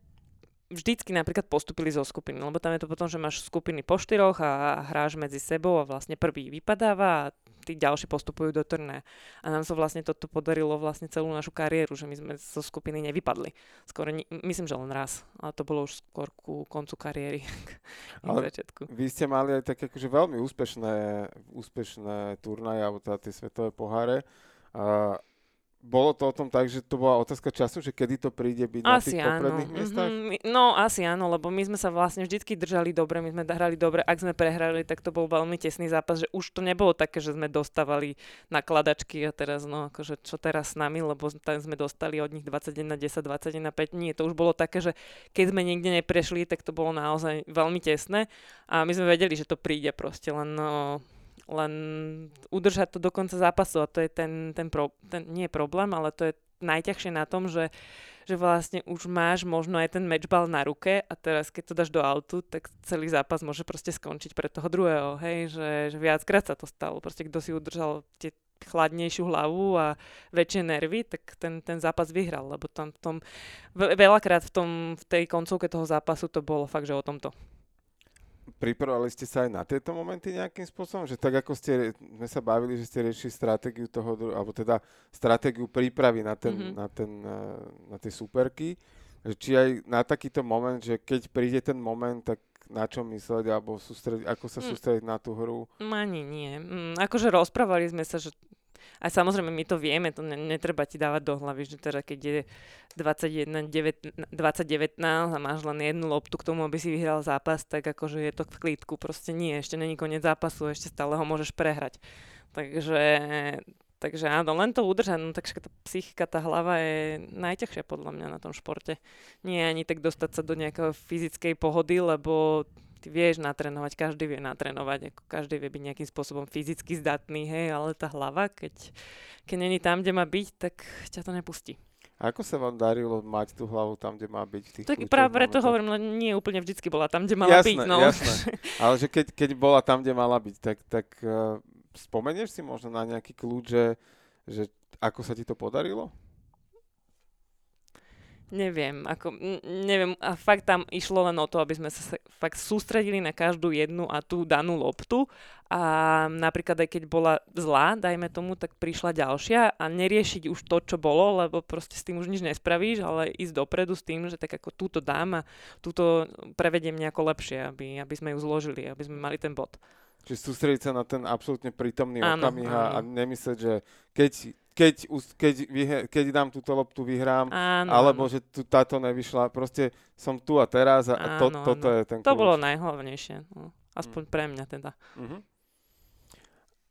vždycky napríklad postupili zo skupiny, lebo tam je to potom, že máš skupiny po štyroch a hráš medzi sebou a vlastne prvý vypadáva a tí ďalší postupujú do turné. A nám sa vlastne toto podarilo vlastne celú našu kariéru, že my sme zo skupiny nevypadli. Skoro, myslím, že len raz, ale to bolo už skôr ku koncu kariéry. Ale- začiatku. Vy ste mali aj také akože veľmi úspešné, úspešné turnaje, alebo teda tie svetové poháre. A bolo to o tom tak, že to bola otázka času, že kedy to príde byť na Asi tých áno. popredných miestach? Mhm, my- no asi áno, lebo my sme sa vlastne vždycky držali dobre, my sme hrali dobre. Ak sme prehrali, tak to bol veľmi tesný zápas, že už to nebolo také, že sme dostávali nakladačky a teraz, no akože čo teraz s nami, lebo tam sme dostali od nich 21 10, 21 5. Nie, to už bolo také, že keď sme niekde neprešli, tak to bolo naozaj veľmi tesné a my sme vedeli, že to príde proste, len no, len udržať to do konca zápasu a to je ten, ten, pro, ten nie je problém, ale to je najťažšie na tom, že že vlastne už máš možno aj ten matchball na ruke a teraz keď to dáš do autu, tak celý zápas môže proste skončiť pre toho druhého, hej, že, že viackrát sa to stalo, proste kto si udržal tie chladnejšiu hlavu a väčšie nervy, tak ten, ten zápas vyhral, lebo tam v tom, ve- veľakrát v, tom, v tej koncovke toho zápasu to bolo fakt, že o tomto. Pripravovali ste sa aj na tieto momenty nejakým spôsobom? Že tak ako ste, sme sa bavili, že ste riešili stratégiu toho, alebo teda stratégiu prípravy na, ten, Mhm. mm-hmm. na, ten, eh, na tie superky, že či aj na takýto moment, že keď príde ten moment, tak na čo mysleť, alebo sústrediť, ako sa Mm. sústrediť na tú hru? Mm, Ani nie. Mm, akože rozprávali sme sa, že a samozrejme my to vieme, to ne, netreba ti dávať do hlavy, že teda keď je 21, 9, 2019 a máš len jednu loptu k tomu, aby si vyhral zápas, tak akože je to v klídku. Proste nie, ešte není koniec zápasu, ešte stále ho môžeš prehrať. Takže, takže áno, len to udržať, no takže tá psychika, tá hlava je najťažšia podľa mňa na tom športe. Nie ani tak dostať sa do nejakého fyzickej pohody, lebo ty vieš natrénovať, každý vie natrénovať, ako každý vie byť nejakým spôsobom fyzicky zdatný, hej, ale tá hlava, keď, keď není tam, kde má byť, tak ťa to nepustí. A ako sa vám darilo mať tú hlavu tam, kde má byť v tých Tak práve preto momentoch? hovorím, len nie úplne vždycky bola tam, kde mala jasné, byť. No. Jasné, ale že keď, keď bola tam, kde mala byť, tak, tak uh, spomenieš si možno na nejaký kľúč, že, že ako sa ti to podarilo? Neviem, ako, neviem, a fakt tam išlo len o to, aby sme sa fakt sústredili na každú jednu a tú danú loptu a napríklad aj keď bola zlá, dajme tomu, tak prišla ďalšia a neriešiť už to, čo bolo, lebo proste s tým už nič nespravíš, ale ísť dopredu s tým, že tak ako túto dám a túto prevediem nejako lepšie, aby, aby sme ju zložili, aby sme mali ten bod. Čiže sústrediť sa na ten absolútne prítomný Áno, okamih a, nemyslieť, že keď, keď, keď, keď dám túto loptu, vyhrám, Áno, alebo áno. že tu táto nevyšla. Proste som tu a teraz a, a to, Áno, toto áno. je ten To kľúč. bolo najhlavnejšie, no. aspoň pre mňa teda. Mhm.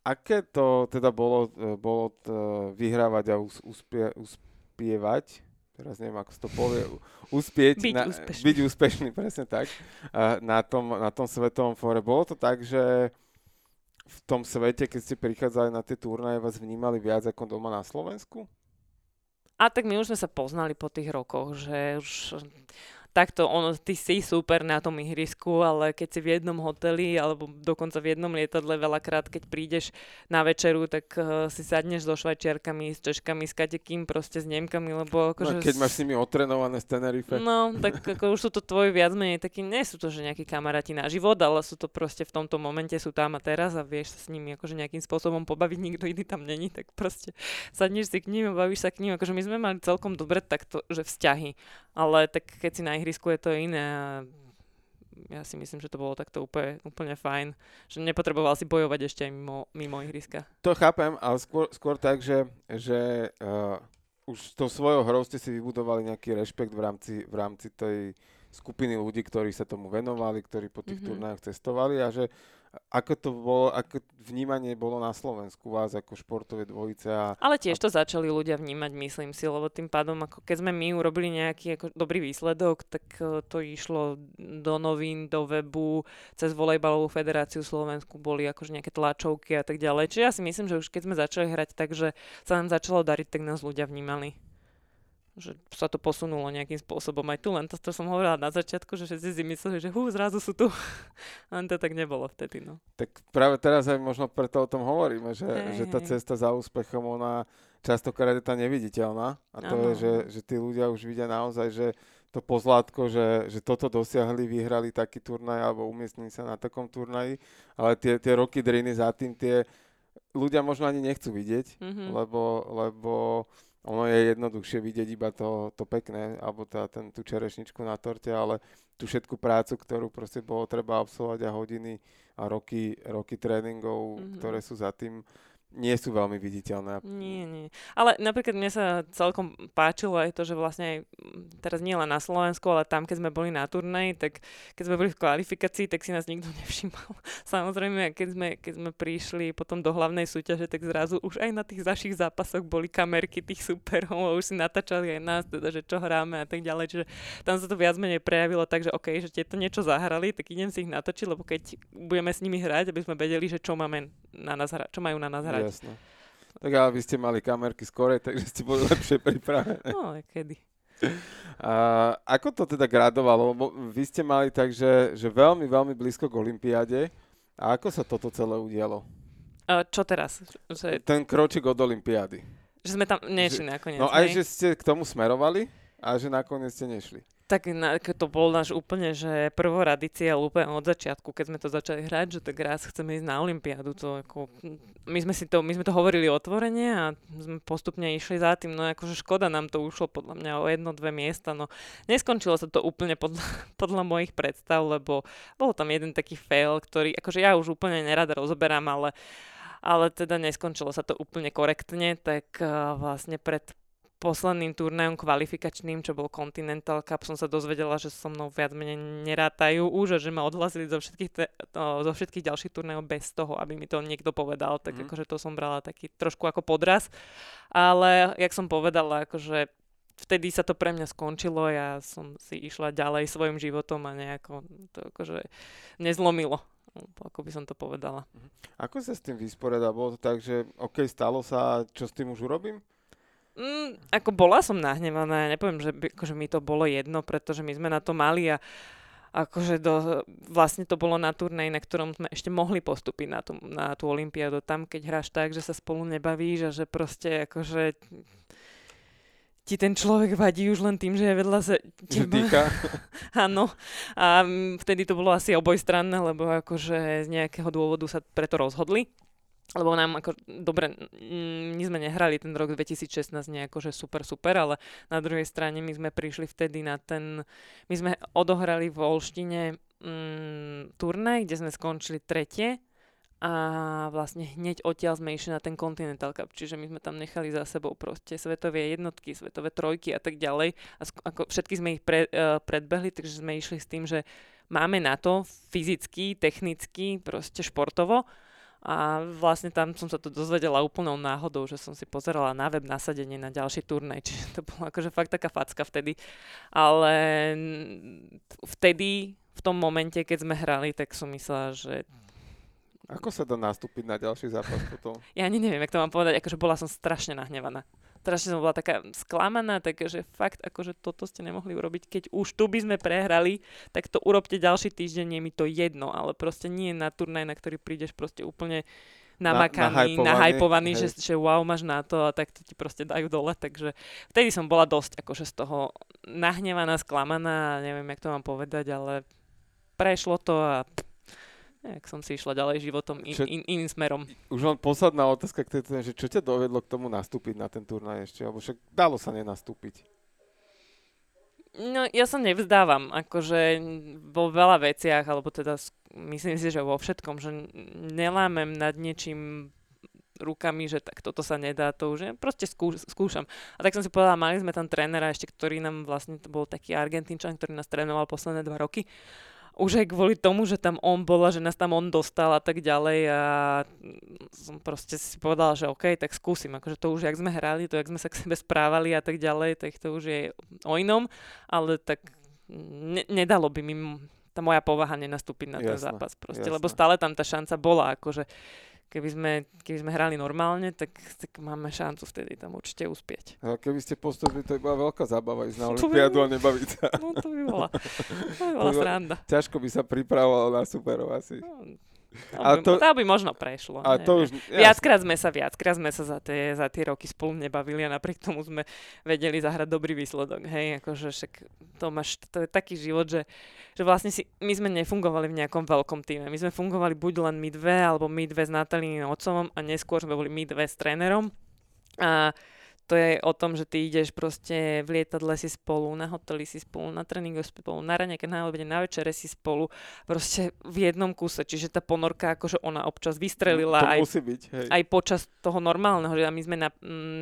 Aké to teda bolo, e, bolo t, vyhrávať a us, uspie, uspievať? Teraz neviem, ako to povie. Uspieť. Byť na, úspešný. Byť úspešný, presne tak. A na, tom, na tom svetovom fóre. Bolo to tak, že v tom svete, keď ste prichádzali na tie turnaje, vás vnímali viac ako doma na Slovensku? A tak my už sme sa poznali po tých rokoch, že už takto, ono, ty si super na tom ihrisku, ale keď si v jednom hoteli alebo dokonca v jednom lietadle veľakrát, keď prídeš na večeru, tak uh, si sadneš so švajčiarkami, s češkami, s katekým, proste s Nemkami, lebo No, akože... keď máš s nimi otrenované z Tenerife. No, tak ako už sú to tvoji viac menej takí, nie sú to že nejakí kamaráti na život, ale sú to proste v tomto momente sú tam a teraz a vieš sa s nimi akože nejakým spôsobom pobaviť, nikto iný tam není, tak proste sadneš si k ním a bavíš sa k ním. Akože my sme mali celkom dobre takto, že vzťahy, ale tak keď si na ihrisku je to iné a ja si myslím, že to bolo takto úplne, úplne fajn, že nepotreboval si bojovať ešte aj mimo, mimo ihriska. To chápem, ale skôr, skôr tak, že, že uh, už tou svojou hrou ste si vybudovali nejaký rešpekt v rámci, v rámci tej skupiny ľudí, ktorí sa tomu venovali, ktorí po tých mm-hmm. turnajoch cestovali a že ako to bolo, ako vnímanie bolo na Slovensku vás ako športové dvojice. A, Ale tiež to začali ľudia vnímať, myslím si, lebo tým pádom, ako keď sme my urobili nejaký ako dobrý výsledok, tak uh, to išlo do novín, do webu, cez volejbalovú federáciu Slovensku boli akože nejaké tlačovky a tak ďalej. Čiže ja si myslím, že už keď sme začali hrať tak, že sa nám začalo dariť, tak nás ľudia vnímali že sa to posunulo nejakým spôsobom aj tu, len to, to som hovorila na začiatku, že všetci si mysleli, že hú, zrazu sú tu. len to tak nebolo vtedy, no. Tak práve teraz aj možno preto o tom hovoríme, že, hey, že tá cesta za úspechom, ona častokrát je tá neviditeľná a to ano. je, že, že tí ľudia už vidia naozaj, že to pozlátko, že, že toto dosiahli, vyhrali taký turnaj alebo umiestnili sa na takom turnaji, ale tie, tie roky driny za tým, tie ľudia možno ani nechcú vidieť, mm-hmm. lebo, lebo ono je jednoduchšie vidieť iba to, to pekné, alebo tá, ten, tú čerešničku na torte, ale tú všetku prácu, ktorú proste bolo treba absolvovať a hodiny a roky, roky tréningov, mm-hmm. ktoré sú za tým, nie sú veľmi viditeľné. Nie, nie. Ale napríklad mne sa celkom páčilo aj to, že vlastne aj teraz nie len na Slovensku, ale tam, keď sme boli na turnej, tak keď sme boli v kvalifikácii, tak si nás nikto nevšímal. Samozrejme, keď sme, keď sme prišli potom do hlavnej súťaže, tak zrazu už aj na tých zašich zápasoch boli kamerky tých superov a už si natáčali aj nás, teda, že čo hráme a tak ďalej. Čiže tam sa to viac menej prejavilo tak, že OK, že tieto niečo zahrali, tak idem si ich natočiť, lebo keď budeme s nimi hrať, aby sme vedeli, že čo máme na nás hra- čo majú na nás hrať. Jasne. Tak ale vy ste mali kamerky skore, takže ste boli lepšie pripravené. No, kedy. A ako to teda gradovalo? Vy ste mali tak, že, že veľmi, veľmi blízko k Olympiáde. A ako sa toto celé udialo? A čo teraz? Že... Ten kročík od Olympiády. Že sme tam nešli že, nakoniec. No aj, že ste k tomu smerovali a že nakoniec ste nešli. Tak to bol náš úplne, že prvorady cieľ úplne od začiatku, keď sme to začali hrať, že tak raz chceme ísť na Olympiádu. To ako, my, sme si to, my sme to hovorili otvorene a sme postupne išli za tým. No akože škoda nám to ušlo podľa mňa o jedno, dve miesta. No neskončilo sa to úplne podľa, podľa mojich predstav, lebo bol tam jeden taký fail, ktorý akože ja už úplne nerada rozoberám, ale ale teda neskončilo sa to úplne korektne, tak uh, vlastne pred posledným turnajom kvalifikačným, čo bol Continental Cup, som sa dozvedela, že so mnou viac menej nerátajú už a že ma odhlasili zo všetkých, te, no, zo všetkých ďalších turnajov bez toho, aby mi to niekto povedal. Tak mm. akože to som brala taký trošku ako podraz. Ale jak som povedala, akože vtedy sa to pre mňa skončilo, ja som si išla ďalej svojim životom a nejako to akože nezlomilo ako by som to povedala. Mhm. Ako sa s tým vysporiadal? Bolo to tak, že OK, stalo sa, čo s tým už urobím? Mm, ako bola som nahnevaná, nepoviem, že by, akože mi to bolo jedno, pretože my sme na to mali a akože do, vlastne to bolo na turnej, na ktorom sme ešte mohli postúpiť na tú, na tú olympiádu. Tam, keď hráš tak, že sa spolu nebavíš a že proste akože ti ten človek vadí už len tým, že je vedľa sa teba. Áno. A vtedy to bolo asi obojstranné, lebo akože z nejakého dôvodu sa preto rozhodli lebo nám ako, dobre, my sme nehrali ten rok 2016 nejako, že super, super, ale na druhej strane my sme prišli vtedy na ten, my sme odohrali v Olštine mm, turnaj, kde sme skončili tretie a vlastne hneď odtiaľ sme išli na ten Continental Cup, čiže my sme tam nechali za sebou proste svetové jednotky, svetové trojky a tak ďalej a sk- ako všetky sme ich pre, uh, predbehli, takže sme išli s tým, že máme na to fyzicky, technicky, proste športovo a vlastne tam som sa to dozvedela úplnou náhodou, že som si pozerala na web nasadenie na ďalší turnaj, čiže to bolo akože fakt taká facka vtedy. Ale vtedy, v tom momente, keď sme hrali, tak som myslela, že ako sa dá nastúpiť na ďalší zápas potom? Ja ani neviem, jak to mám povedať, akože bola som strašne nahnevaná strašne som bola taká sklamaná, takže fakt, akože toto ste nemohli urobiť. Keď už tu by sme prehrali, tak to urobte ďalší týždeň, je mi to jedno, ale proste nie na turnaj, na ktorý prídeš proste úplne namakaný, na, nahajpovaný, že, že wow, máš na to a tak to ti proste dajú dole, takže vtedy som bola dosť akože z toho nahnevaná, sklamaná, neviem, jak to mám povedať, ale prešlo to a nejak som si išla ďalej životom in, čo, in, iným smerom. Už len posledná otázka k tejto, že čo ťa dovedlo k tomu nastúpiť na ten turnaj ešte, alebo však dalo sa nenastúpiť? No, ja sa nevzdávam, akože vo veľa veciach, alebo teda myslím si, že vo všetkom, že nelámem nad niečím rukami, že tak toto sa nedá, to už je, proste skúš, skúšam. A tak som si povedala, mali sme tam trénera ešte, ktorý nám vlastne, to bol taký Argentínčan, ktorý nás trénoval posledné dva roky už aj kvôli tomu, že tam on bola, že nás tam on dostal a tak ďalej a som proste si povedala, že OK, tak skúsim, akože to už, jak sme hrali, to, jak sme sa k sebe správali a tak ďalej, tak to už je o inom, ale tak ne, nedalo by mi tá moja povaha nenastúpiť na ten zápas proste, jasne. lebo stále tam tá šanca bola, akože keby sme, keby sme hrali normálne, tak, tak máme šancu vtedy tam určite uspieť. A keby ste postupili, to by bola veľká zábava ísť na Olympiádu a nebaviť sa. No to by bola, to by bola sranda. Ťažko by sa pripravovalo na superov asi. No, by, to, to by možno prešlo. A to už, viackrát sme sa, viackrát sme sa za tie, za tie roky spolu nebavili a napriek tomu sme vedeli zahrať dobrý výsledok. Hej, akože však to máš, to je taký život, že, že vlastne si, my sme nefungovali v nejakom veľkom týme. My sme fungovali buď len my dve, alebo my dve s Natalíným otcom a neskôr sme boli my dve s trénerom. A to je o tom, že ty ideš proste v lietadle si spolu, na hoteli si spolu, na tréningu spolu, na keď na obede, na večere si spolu, proste v jednom kuse. Čiže tá ponorka, akože ona občas vystrelila to aj, musí byť, hej. aj počas toho normálneho, že my sme na,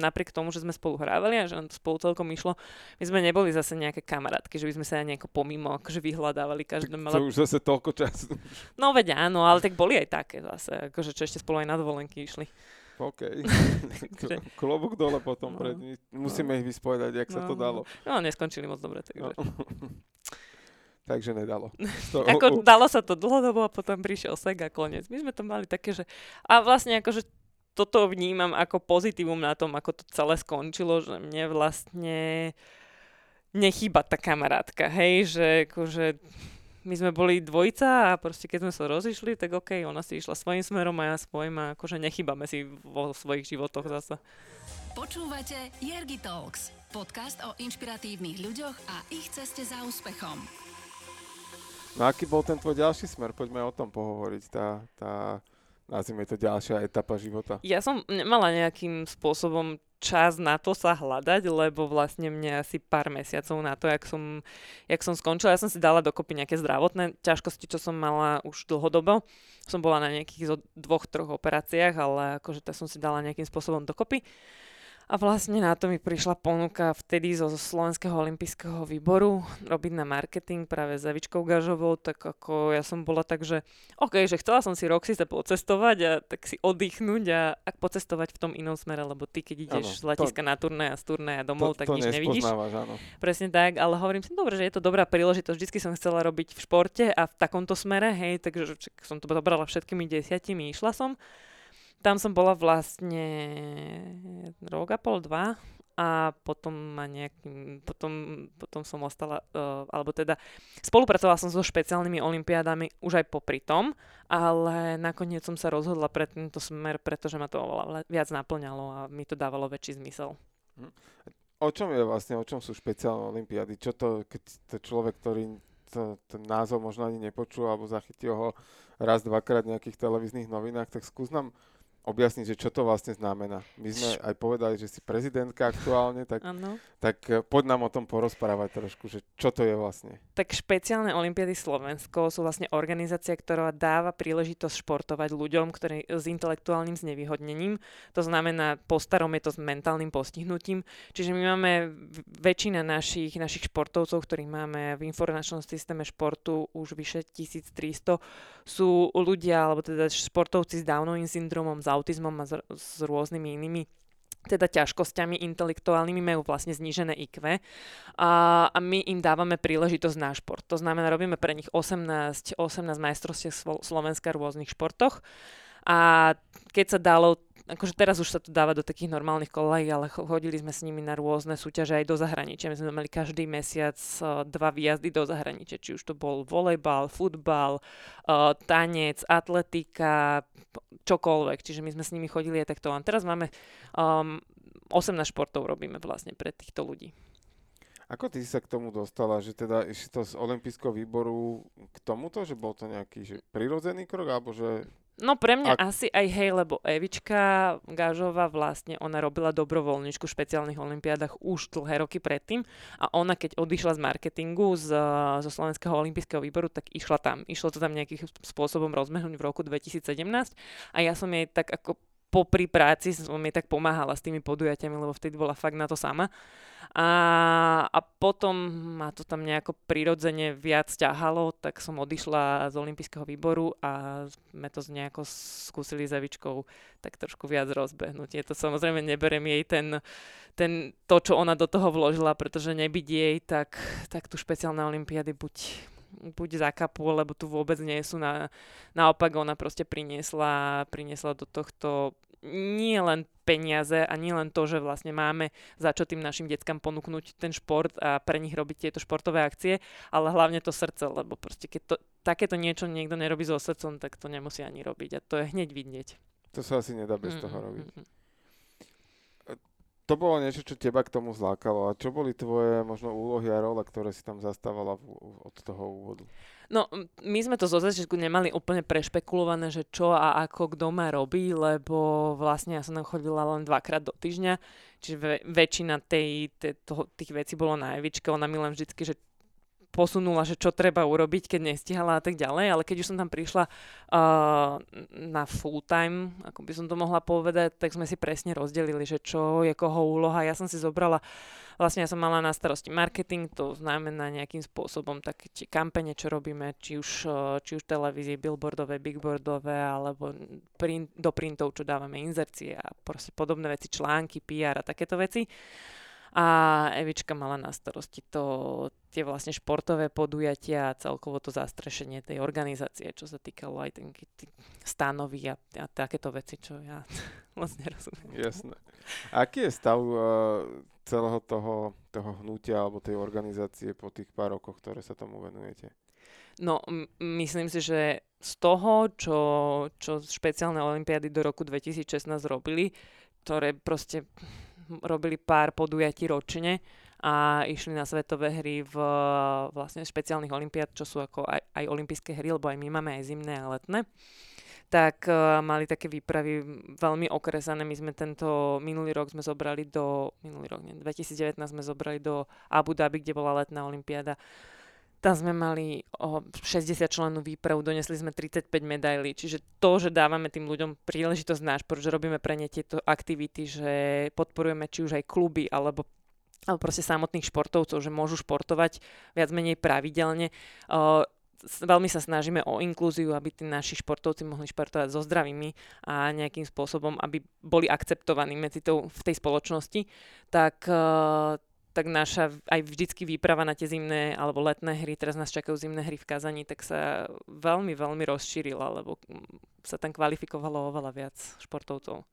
napriek tomu, že sme spolu hrávali a že nám to spolu celkom išlo, my sme neboli zase nejaké kamarátky, že by sme sa nejako pomimo akože vyhľadávali každé malé... To už zase toľko času. No veď áno, ale tak boli aj také zase, akože čo ešte spolu aj na dovolenky išli. OK. Klobúk dole potom no. pred nimi. Musíme no. ich vyspovedať, jak no. sa to no. dalo. No, neskončili moc dobre, takže. No. takže nedalo. To, ako dalo sa to dlhodobo a potom prišiel sek a koniec. My sme to mali také, že... A vlastne akože toto vnímam ako pozitívum na tom, ako to celé skončilo, že mne vlastne nechýba tá kamarátka, hej, že akože my sme boli dvojica a proste keď sme sa rozišli, tak OK, ona si išla svojím smerom a ja svojím a akože nechybame si vo svojich životoch zase. Počúvate Jergi Talks, podcast o inšpiratívnych ľuďoch a ich ceste za úspechom. No aký bol ten tvoj ďalší smer? Poďme o tom pohovoriť. Tá, tá nazvime to ďalšia etapa života. Ja som nemala nejakým spôsobom čas na to sa hľadať, lebo vlastne mne asi pár mesiacov na to, jak som, jak som skončila, ja som si dala dokopy nejaké zdravotné ťažkosti, čo som mala už dlhodobo. Som bola na nejakých zo dvoch, troch operáciách, ale akože to som si dala nejakým spôsobom dokopy. A vlastne na to mi prišla ponuka vtedy zo Slovenského olympijského výboru robiť na marketing práve s Evičkou Gažovou, tak ako ja som bola tak, že OK, že chcela som si rok si sa pocestovať a tak si oddychnúť a ak pocestovať v tom inom smere, lebo ty keď ideš ano, z letiska to, na turné a z turné a domov, to, tak to nič nevidíš. Áno. Presne tak, ale hovorím si, dobre, že je to dobrá príležitosť, vždy som chcela robiť v športe a v takomto smere, hej, takže som to dobrala všetkými desiatimi, išla som. Tam som bola vlastne rok a pol, dva a potom ma nejakým, potom, potom som ostala, uh, alebo teda spolupracovala som so špeciálnymi olimpiádami už aj popri tom, ale nakoniec som sa rozhodla pre tento smer, pretože ma to oveľa viac naplňalo a mi to dávalo väčší zmysel. Hm. O čom je vlastne, o čom sú špeciálne olimpiády? Čo to, keď to človek, ktorý to, ten názov možno ani nepočul alebo zachytil ho raz, dvakrát v nejakých televíznych novinách, tak skús nám objasniť, že čo to vlastne znamená. My sme aj povedali, že si prezidentka aktuálne, tak, tak eh, poď nám o tom porozprávať trošku, že čo to je vlastne. Tak špeciálne Olympiady Slovensko sú vlastne organizácia, ktorá dáva príležitosť športovať ľuďom, ktorí s intelektuálnym znevýhodnením. To znamená, po starom je to s mentálnym postihnutím. Čiže my máme väčšina našich, našich športovcov, ktorých máme v informačnom systéme športu už vyše 1300, sú ľudia, alebo teda športovci s Downovým syndromom, s autizmom a s, s rôznymi inými teda ťažkosťami intelektuálnymi majú vlastne znížené IQ a, a my im dávame príležitosť na šport. To znamená, robíme pre nich 18, 18 majstrovstiev Slovenska v rôznych športoch a keď sa dalo akože teraz už sa to dáva do takých normálnych kolejí, ale chodili sme s nimi na rôzne súťaže aj do zahraničia. My sme mali každý mesiac uh, dva výjazdy do zahraničia, či už to bol volejbal, futbal, uh, tanec, atletika, čokoľvek. Čiže my sme s nimi chodili aj takto. A teraz máme um, 18 športov robíme vlastne pre týchto ľudí. Ako ty sa k tomu dostala, že teda išli to z olympijského výboru k tomuto, že bol to nejaký že prirodzený krok, alebo že No pre mňa A- asi aj hej, lebo Evička Gažová vlastne, ona robila dobrovoľničku v špeciálnych olimpiádach už dlhé roky predtým a ona keď odišla z marketingu z, zo Slovenského olympijského výboru, tak išla tam. Išlo to tam nejakým spôsobom rozbehnúť v roku 2017 a ja som jej tak ako popri práci som jej tak pomáhala s tými podujatiami, lebo vtedy bola fakt na to sama. A, a potom ma to tam nejako prirodzene viac ťahalo, tak som odišla z olympijského výboru a sme to nejako skúsili s Evičkou tak trošku viac rozbehnúť. Je to samozrejme, neberiem jej ten, ten, to, čo ona do toho vložila, pretože nebyť jej, tak, tak tu špeciálne olimpiády buď buď zakapu, lebo tu vôbec nie sú na, naopak ona proste priniesla, priniesla do tohto nie len peniaze a nie len to, že vlastne máme za čo tým našim deckám ponúknuť ten šport a pre nich robiť tieto športové akcie, ale hlavne to srdce, lebo proste keď to, takéto niečo niekto nerobí so srdcom, tak to nemusí ani robiť a to je hneď vidieť. To sa asi nedá bez Mm, toho robiť. mm, mm. To bolo niečo, čo teba k tomu zlákalo. A čo boli tvoje možno úlohy a role, ktoré si tam zastávala v, od toho úvodu? No, my sme to zo začiatku nemali úplne prešpekulované, že čo a ako kto má robí, lebo vlastne ja som tam chodila len dvakrát do týždňa, čiže väčšina tej, te, toho, tých vecí bolo na Evičke, ona mi len vždycky, že posunula, že čo treba urobiť, keď nestihala a tak ďalej, ale keď už som tam prišla uh, na full time, ako by som to mohla povedať, tak sme si presne rozdelili, že čo je koho úloha. Ja som si zobrala, vlastne ja som mala na starosti marketing, to znamená nejakým spôsobom také tie kampene, čo robíme, či už, uh, či už televízie, billboardové, bigboardové, alebo print, do printov, čo dávame inzercie a proste podobné veci, články, PR a takéto veci. A Evička mala na starosti to, tie vlastne športové podujatia a celkovo to zastrešenie tej organizácie, čo sa týkalo aj ten, tý, stanovy a, a takéto veci, čo ja moc nerozumiem. Jasné. Aký je stav uh, celého toho, toho hnutia alebo tej organizácie po tých pár rokoch, ktoré sa tomu venujete? No, m- myslím si, že z toho, čo, čo špeciálne olimpiády do roku 2016 robili, ktoré proste robili pár podujatí ročne a išli na svetové hry v vlastne špeciálnych olimpiád, čo sú ako aj, aj olympijské hry, lebo aj my máme aj zimné a letné tak uh, mali také výpravy veľmi okresané. My sme tento minulý rok sme zobrali do, minulý rok, nie, 2019 sme zobrali do Abu Dhabi, kde bola letná olimpiáda. Tam sme mali o 60 členov výpravu, donesli sme 35 medailí, čiže to, že dávame tým ľuďom príležitosť náš, že robíme pre ne tieto aktivity, že podporujeme či už aj kluby alebo alebo proste samotných športovcov, že môžu športovať viac menej pravidelne. Veľmi sa snažíme o inklúziu, aby tí naši športovci mohli športovať so zdravými a nejakým spôsobom, aby boli akceptovaní medzi tou, v tej spoločnosti, tak, tak naša aj vždycky výprava na tie zimné alebo letné hry, teraz nás čakajú zimné hry v Kazani, tak sa veľmi, veľmi rozšírila, lebo sa tam kvalifikovalo oveľa viac športovcov.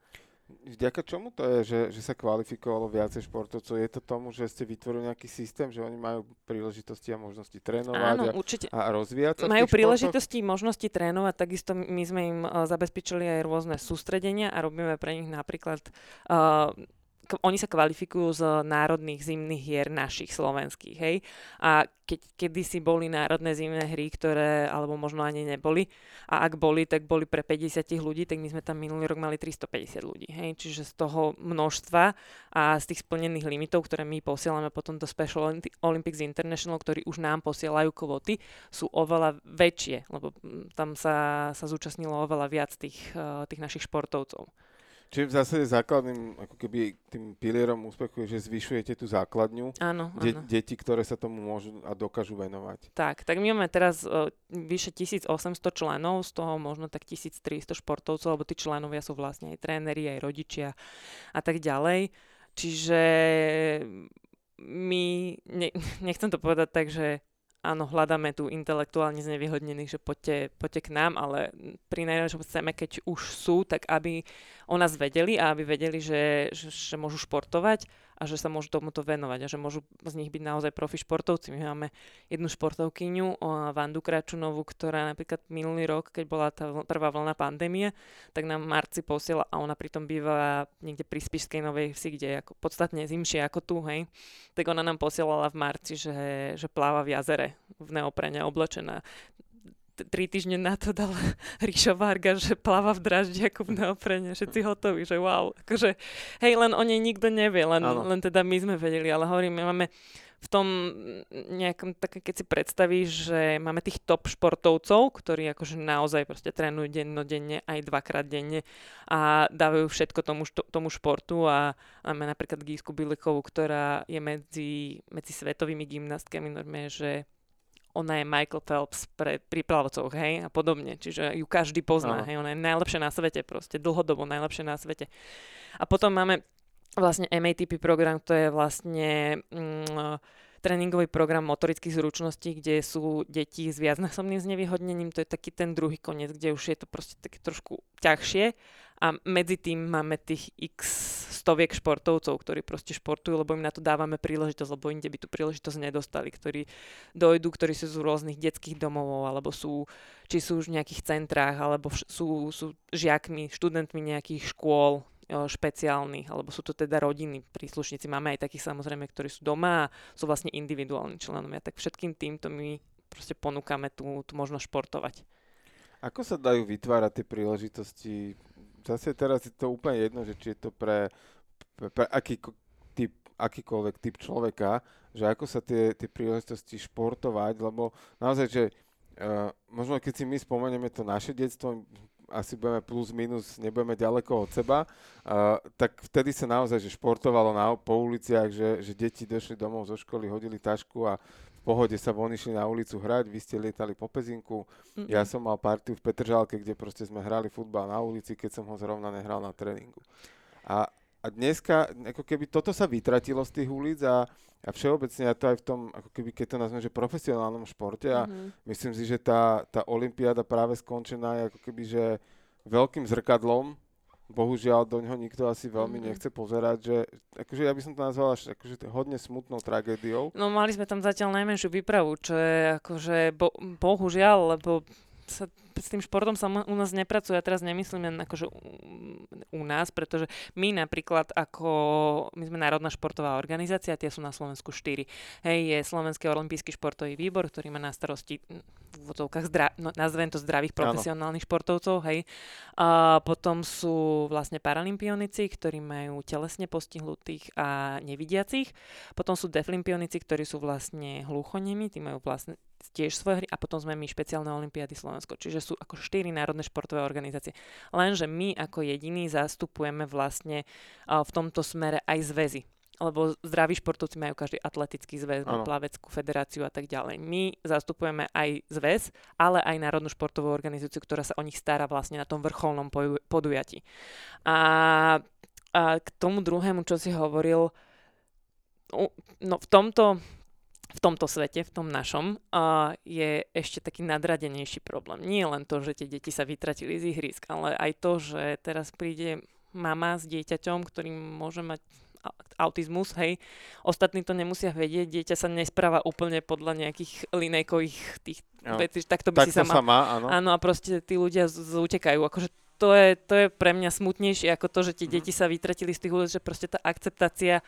Vďaka čomu to je, že, že sa kvalifikovalo viacej športovcov? Je to tomu, že ste vytvorili nejaký systém, že oni majú príležitosti a možnosti trénovať Áno, a, určite. a rozvíjať sa Majú príležitosti, možnosti trénovať, takisto my sme im uh, zabezpečili aj rôzne sústredenia a robíme pre nich napríklad uh, oni sa kvalifikujú z národných zimných hier našich slovenských, hej. A keď kedysi boli národné zimné hry, ktoré, alebo možno ani neboli, a ak boli, tak boli pre 50 ľudí, tak my sme tam minulý rok mali 350 ľudí, hej. Čiže z toho množstva a z tých splnených limitov, ktoré my posielame potom do Special Olympi- Olympics International, ktorí už nám posielajú kvóty, sú oveľa väčšie, lebo mm, tam sa, sa zúčastnilo oveľa viac tých, uh, tých našich športovcov. Čiže v zásade základným ako keby tým pilierom úspechu je, že zvyšujete tú základňu Áno, de- áno. deti, ktoré sa tomu môžu a dokážu venovať. Tak, tak my máme teraz uh, vyše 1800 členov, z toho možno tak 1300 športovcov, lebo tí členovia sú vlastne aj tréneri, aj rodičia a tak ďalej. Čiže my, ne, nechcem to povedať tak, že áno, hľadáme tu intelektuálne znevýhodnených, že poďte, poďte k nám, ale pri najlepšom chceme, keď už sú, tak aby o nás vedeli a aby vedeli, že, že, že môžu športovať a že sa môžu tomuto venovať a že môžu z nich byť naozaj profi športovci. My máme jednu športovkyňu, Vandu Kračunovú, ktorá napríklad minulý rok, keď bola tá prvá vlna pandémie, tak nám marci posiela a ona pritom býva niekde pri Spišskej Novej Vsi, kde je ako podstatne zimšie ako tu, hej. Tak ona nám posielala v marci, že, že pláva v jazere v neoprene oblečená tri týždne na to dal Ríšo Varga, že plava v draždi ako v neoprene, všetci hotoví, že wow. Akože, hej, len o nej nikto nevie, len, len teda my sme vedeli, ale hovorím, my máme v tom nejakom, tak keď si predstavíš, že máme tých top športovcov, ktorí akože naozaj proste trénujú dennodenne, aj dvakrát denne a dávajú všetko tomu, tomu športu a máme napríklad Gísku Bilikovú, ktorá je medzi, medzi svetovými gymnastkami, normálne, že ona je Michael Phelps pre príplavcov, hej, a podobne. Čiže ju každý pozná, no. hej, ona je najlepšia na svete proste, dlhodobo najlepšia na svete. A potom máme vlastne MATP program, to je vlastne mm, tréningový program motorických zručností, kde sú deti s viacnásobným znevýhodnením. To je taký ten druhý koniec, kde už je to proste také trošku ťažšie. A medzi tým máme tých x stoviek športovcov, ktorí proste športujú, lebo im na to dávame príležitosť, lebo inde by tú príležitosť nedostali, ktorí dojdú, ktorí sú z rôznych detských domov, alebo sú, či sú už v nejakých centrách, alebo sú, sú žiakmi, študentmi nejakých škôl, špeciálnych, alebo sú to teda rodiny, príslušníci. Máme aj takých samozrejme, ktorí sú doma a sú vlastne individuálni členovia. Tak všetkým týmto my proste ponúkame tú, tú možnosť športovať. Ako sa dajú vytvárať tie príležitosti? Zase teraz je to úplne jedno, že či je to pre, pre, pre aký typ, akýkoľvek typ človeka, že ako sa tie, tie príležitosti športovať, lebo naozaj, že uh, možno keď si my spomenieme to naše detstvo, asi budeme plus minus, nebudeme ďaleko od seba, uh, tak vtedy sa naozaj že športovalo na, po uliciach, že, že deti došli domov zo školy, hodili tašku a pohode sa von išli na ulicu hrať, vy ste lietali po pezinku. Mm-hmm. Ja som mal partiu v Petržálke, kde proste sme hrali futbal na ulici, keď som ho zrovna nehral na tréningu. A, a dneska, ako keby toto sa vytratilo z tých ulic a, a všeobecne ja to aj v tom, ako keby keď to nazveme, že profesionálnom športe a mm-hmm. myslím si, že tá, tá olimpiáda práve skončená je ako keby, že veľkým zrkadlom, bohužiaľ do ňoho nikto asi veľmi mm-hmm. nechce pozerať, že akože ja by som to nazval až akože hodne smutnou tragédiou. No mali sme tam zatiaľ najmenšiu výpravu, čo je akože bo, bohužiaľ, lebo sa s tým športom sa u nás nepracuje. Ja teraz nemyslím len akože u, u nás, pretože my napríklad ako, my sme Národná športová organizácia, tie sú na Slovensku štyri. Hej, je Slovenský olimpijský športový výbor, ktorý má na starosti v vodzovkách, zdra, no, nazvem to zdravých profesionálnych ano. športovcov, hej. A potom sú vlastne paralimpionici, ktorí majú telesne postihnutých a nevidiacich. Potom sú deflimpionici, ktorí sú vlastne hluchonemi, tí majú vlastne tiež svoje hry a potom sme my špeciálne olimpiády Slovensko. Čiže sú ako štyri národné športové organizácie. Lenže my ako jediní zastupujeme vlastne v tomto smere aj zväzy lebo zdraví športovci majú každý atletický zväz, plaveckú federáciu a tak ďalej. My zastupujeme aj zväz, ale aj Národnú športovú organizáciu, ktorá sa o nich stará vlastne na tom vrcholnom podujatí. A, a k tomu druhému, čo si hovoril, no v tomto v tomto svete, v tom našom, uh, je ešte taký nadradenejší problém. Nie len to, že tie deti sa vytratili z ihrisk, ale aj to, že teraz príde mama s dieťaťom, ktorý môže mať autizmus, hej. Ostatní to nemusia vedieť, dieťa sa nespráva úplne podľa nejakých linejkových tých no, vecí, tak to by tak si sama... má, áno. áno. a proste tí ľudia z- z- utekajú. Akože to je, to je pre mňa smutnejšie ako to, že tie mm. deti sa vytratili z tých ulic, že proste tá akceptácia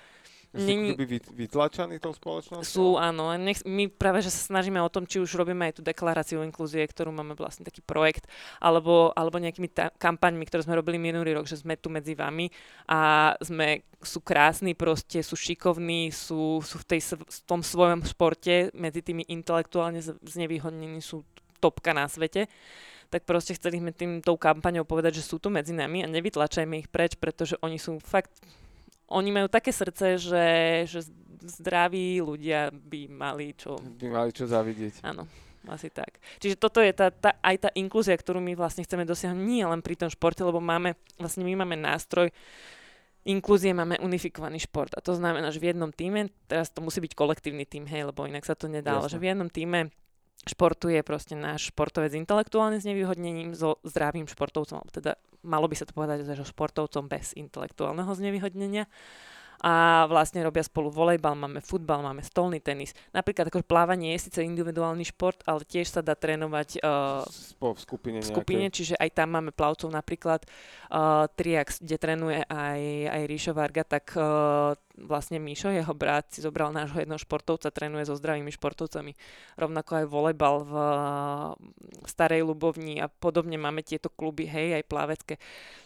Není... By vytlačaní tou spoločnosťou? Sú, áno. Nech, my práve, že sa snažíme o tom, či už robíme aj tú deklaráciu inklúzie, ktorú máme vlastne taký projekt, alebo, alebo nejakými ta- kampaňmi, ktoré sme robili minulý rok, že sme tu medzi vami a sme, sú krásni proste, sú šikovní, sú, sú v, tej, v tom svojom športe, medzi tými intelektuálne znevýhodnení sú topka na svete tak proste chceli sme tým tou kampaňou povedať, že sú tu medzi nami a nevytlačajme ich preč, pretože oni sú fakt oni majú také srdce, že, že zdraví ľudia by mali čo... By mali čo zavidieť. Áno, asi tak. Čiže toto je tá, tá, aj tá inklúzia, ktorú my vlastne chceme dosiahnuť nie len pri tom športe, lebo máme, vlastne my máme nástroj inklúzie, máme unifikovaný šport. A to znamená, že v jednom týme, teraz to musí byť kolektívny tým, hej, lebo inak sa to nedá, že v jednom týme športuje proste náš športovec intelektuálne s nevyhodnením so zdravým športovcom, teda malo by sa to povedať, že športovcom bez intelektuálneho znevýhodnenia. A vlastne robia spolu volejbal, máme futbal, máme stolný tenis. Napríklad ako plávanie je síce individuálny šport, ale tiež sa dá trénovať uh, v skupine, v skupine čiže aj tam máme plavcov napríklad uh, Triax, kde trénuje aj, aj Ríšo Varga, tak uh, vlastne Míšo, jeho brat, si zobral nášho jedného športovca, trénuje so zdravými športovcami. Rovnako aj volejbal v, v Starej Lubovni a podobne máme tieto kluby, hej, aj plavecké,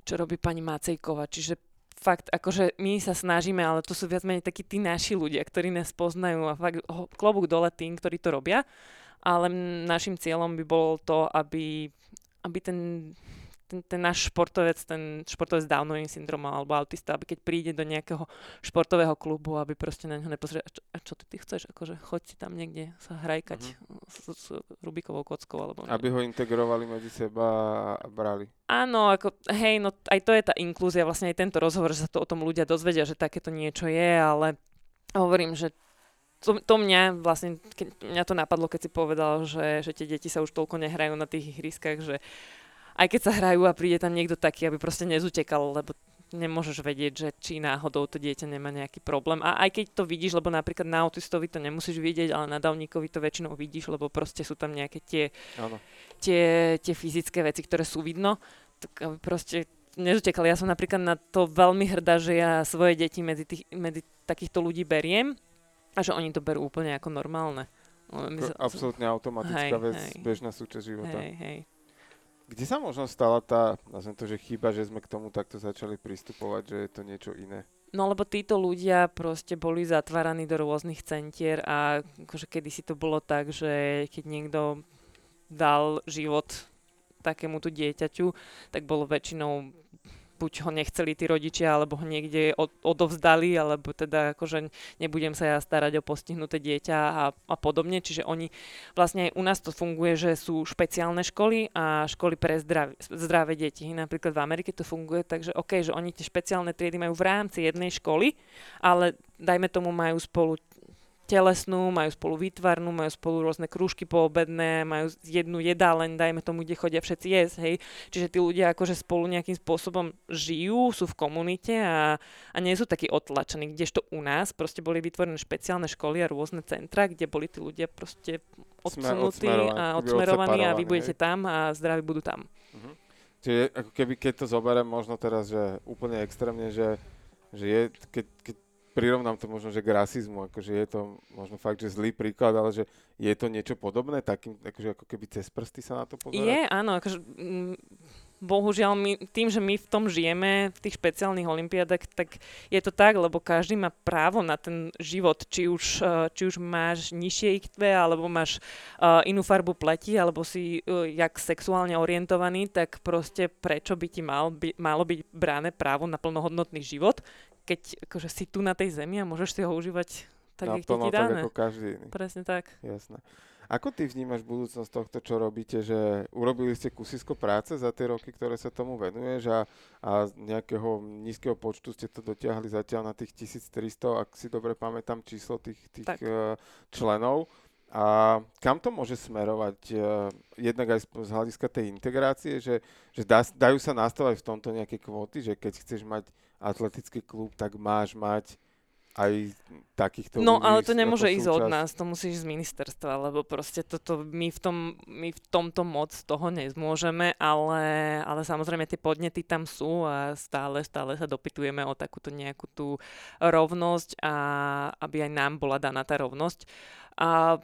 čo robí pani Macejková. Čiže fakt, akože my sa snažíme, ale to sú viac menej takí tí naši ľudia, ktorí nás poznajú a fakt klobúk dole tým, ktorí to robia. Ale našim cieľom by bolo to, aby, aby ten ten, ten náš športovec, ten športovec s Downovým syndromom alebo autista, aby keď príde do nejakého športového klubu, aby proste na neho nepozrel, a čo, a čo ty, ty chceš, akože choď si tam niekde sa hrajkať mm-hmm. s, s Rubikovou kockou. Alebo aby ho integrovali medzi seba a brali. Áno, ako, hej, no aj to je tá inklúzia, vlastne aj tento rozhovor, že sa to o tom ľudia dozvedia, že takéto niečo je, ale hovorím, že to, to mňa vlastne, keď mňa to napadlo, keď si povedal, že, že tie deti sa už toľko nehrajú na tých ihriskách, že aj keď sa hrajú a príde tam niekto taký, aby proste nezutekal, lebo nemôžeš vedieť, že či náhodou to dieťa nemá nejaký problém. A aj keď to vidíš, lebo napríklad na autistovi to nemusíš vidieť, ale na davníkovi to väčšinou vidíš, lebo proste sú tam nejaké tie, tie, tie fyzické veci, ktoré sú vidno, tak aby proste nezutekali. Ja som napríklad na to veľmi hrdá, že ja svoje deti medzi, tých, medzi takýchto ľudí beriem a že oni to berú úplne ako normálne. No, absolútne automatická hej, vec, hej. bežná súčasť života. Hej, hej. Kde sa možno stala tá, nazvem to, že chyba, že sme k tomu takto začali pristupovať, že je to niečo iné? No lebo títo ľudia proste boli zatváraní do rôznych centier a akože kedysi to bolo tak, že keď niekto dal život takémuto dieťaťu, tak bolo väčšinou buď ho nechceli tí rodičia, alebo ho niekde od, odovzdali, alebo teda akože nebudem sa ja starať o postihnuté dieťa a, a podobne. Čiže oni, vlastne aj u nás to funguje, že sú špeciálne školy a školy pre zdravé, zdravé deti. Napríklad v Amerike to funguje tak, že OK, že oni tie špeciálne triedy majú v rámci jednej školy, ale dajme tomu majú spolu telesnú, majú spolu výtvarnú, majú spolu rôzne krúžky poobedné, majú jednu jedáleň, dajme tomu, kde chodia všetci jesť, hej. Čiže tí ľudia akože spolu nejakým spôsobom žijú, sú v komunite a, a nie sú takí otlačení, kdežto u nás proste boli vytvorené špeciálne školy a rôzne centra, kde boli tí ľudia proste odsunutí a odsmerovaní a vy budete hej. tam a zdraví budú tam. Uh-huh. Čiže ako keby keď to zoberiem možno teraz, že úplne extrémne, že, že je, keď, keď prirovnám to možno, že k rasizmu, akože je to možno fakt, že zlý príklad, ale že je to niečo podobné, takým, akože ako keby cez prsty sa na to pozerať? Je, áno, akože mm, bohužiaľ my, tým, že my v tom žijeme, v tých špeciálnych olimpiádach, tak je to tak, lebo každý má právo na ten život, či už, eh, či už máš nižšie IQ, alebo máš uh, inú farbu pleti, alebo si uh, jak sexuálne orientovaný, tak proste prečo by ti mal, by, malo byť bráne právo na plnohodnotný život, keď akože si tu na tej zemi a môžeš si ho užívať tak, jak ti dáne. ako každý iný. Presne tak. Jasné. Ako ty vnímaš budúcnosť tohto, čo robíte, že urobili ste kusisko práce za tie roky, ktoré sa tomu venuješ a, a z nejakého nízkeho počtu ste to dotiahli zatiaľ na tých 1300, ak si dobre pamätám číslo tých, tých uh, členov. A kam to môže smerovať? Uh, jednak aj z, z hľadiska tej integrácie, že, že dá, dajú sa nastavať v tomto nejaké kvóty, že keď chceš mať atletický klub, tak máš mať aj takýchto No ale to nemôže ísť od nás, to musí ísť z ministerstva, lebo proste toto, my v, tom, my v tomto moc toho nezmôžeme, ale, ale samozrejme tie podnety tam sú a stále, stále sa dopytujeme o takúto nejakú tú rovnosť a aby aj nám bola daná tá rovnosť. A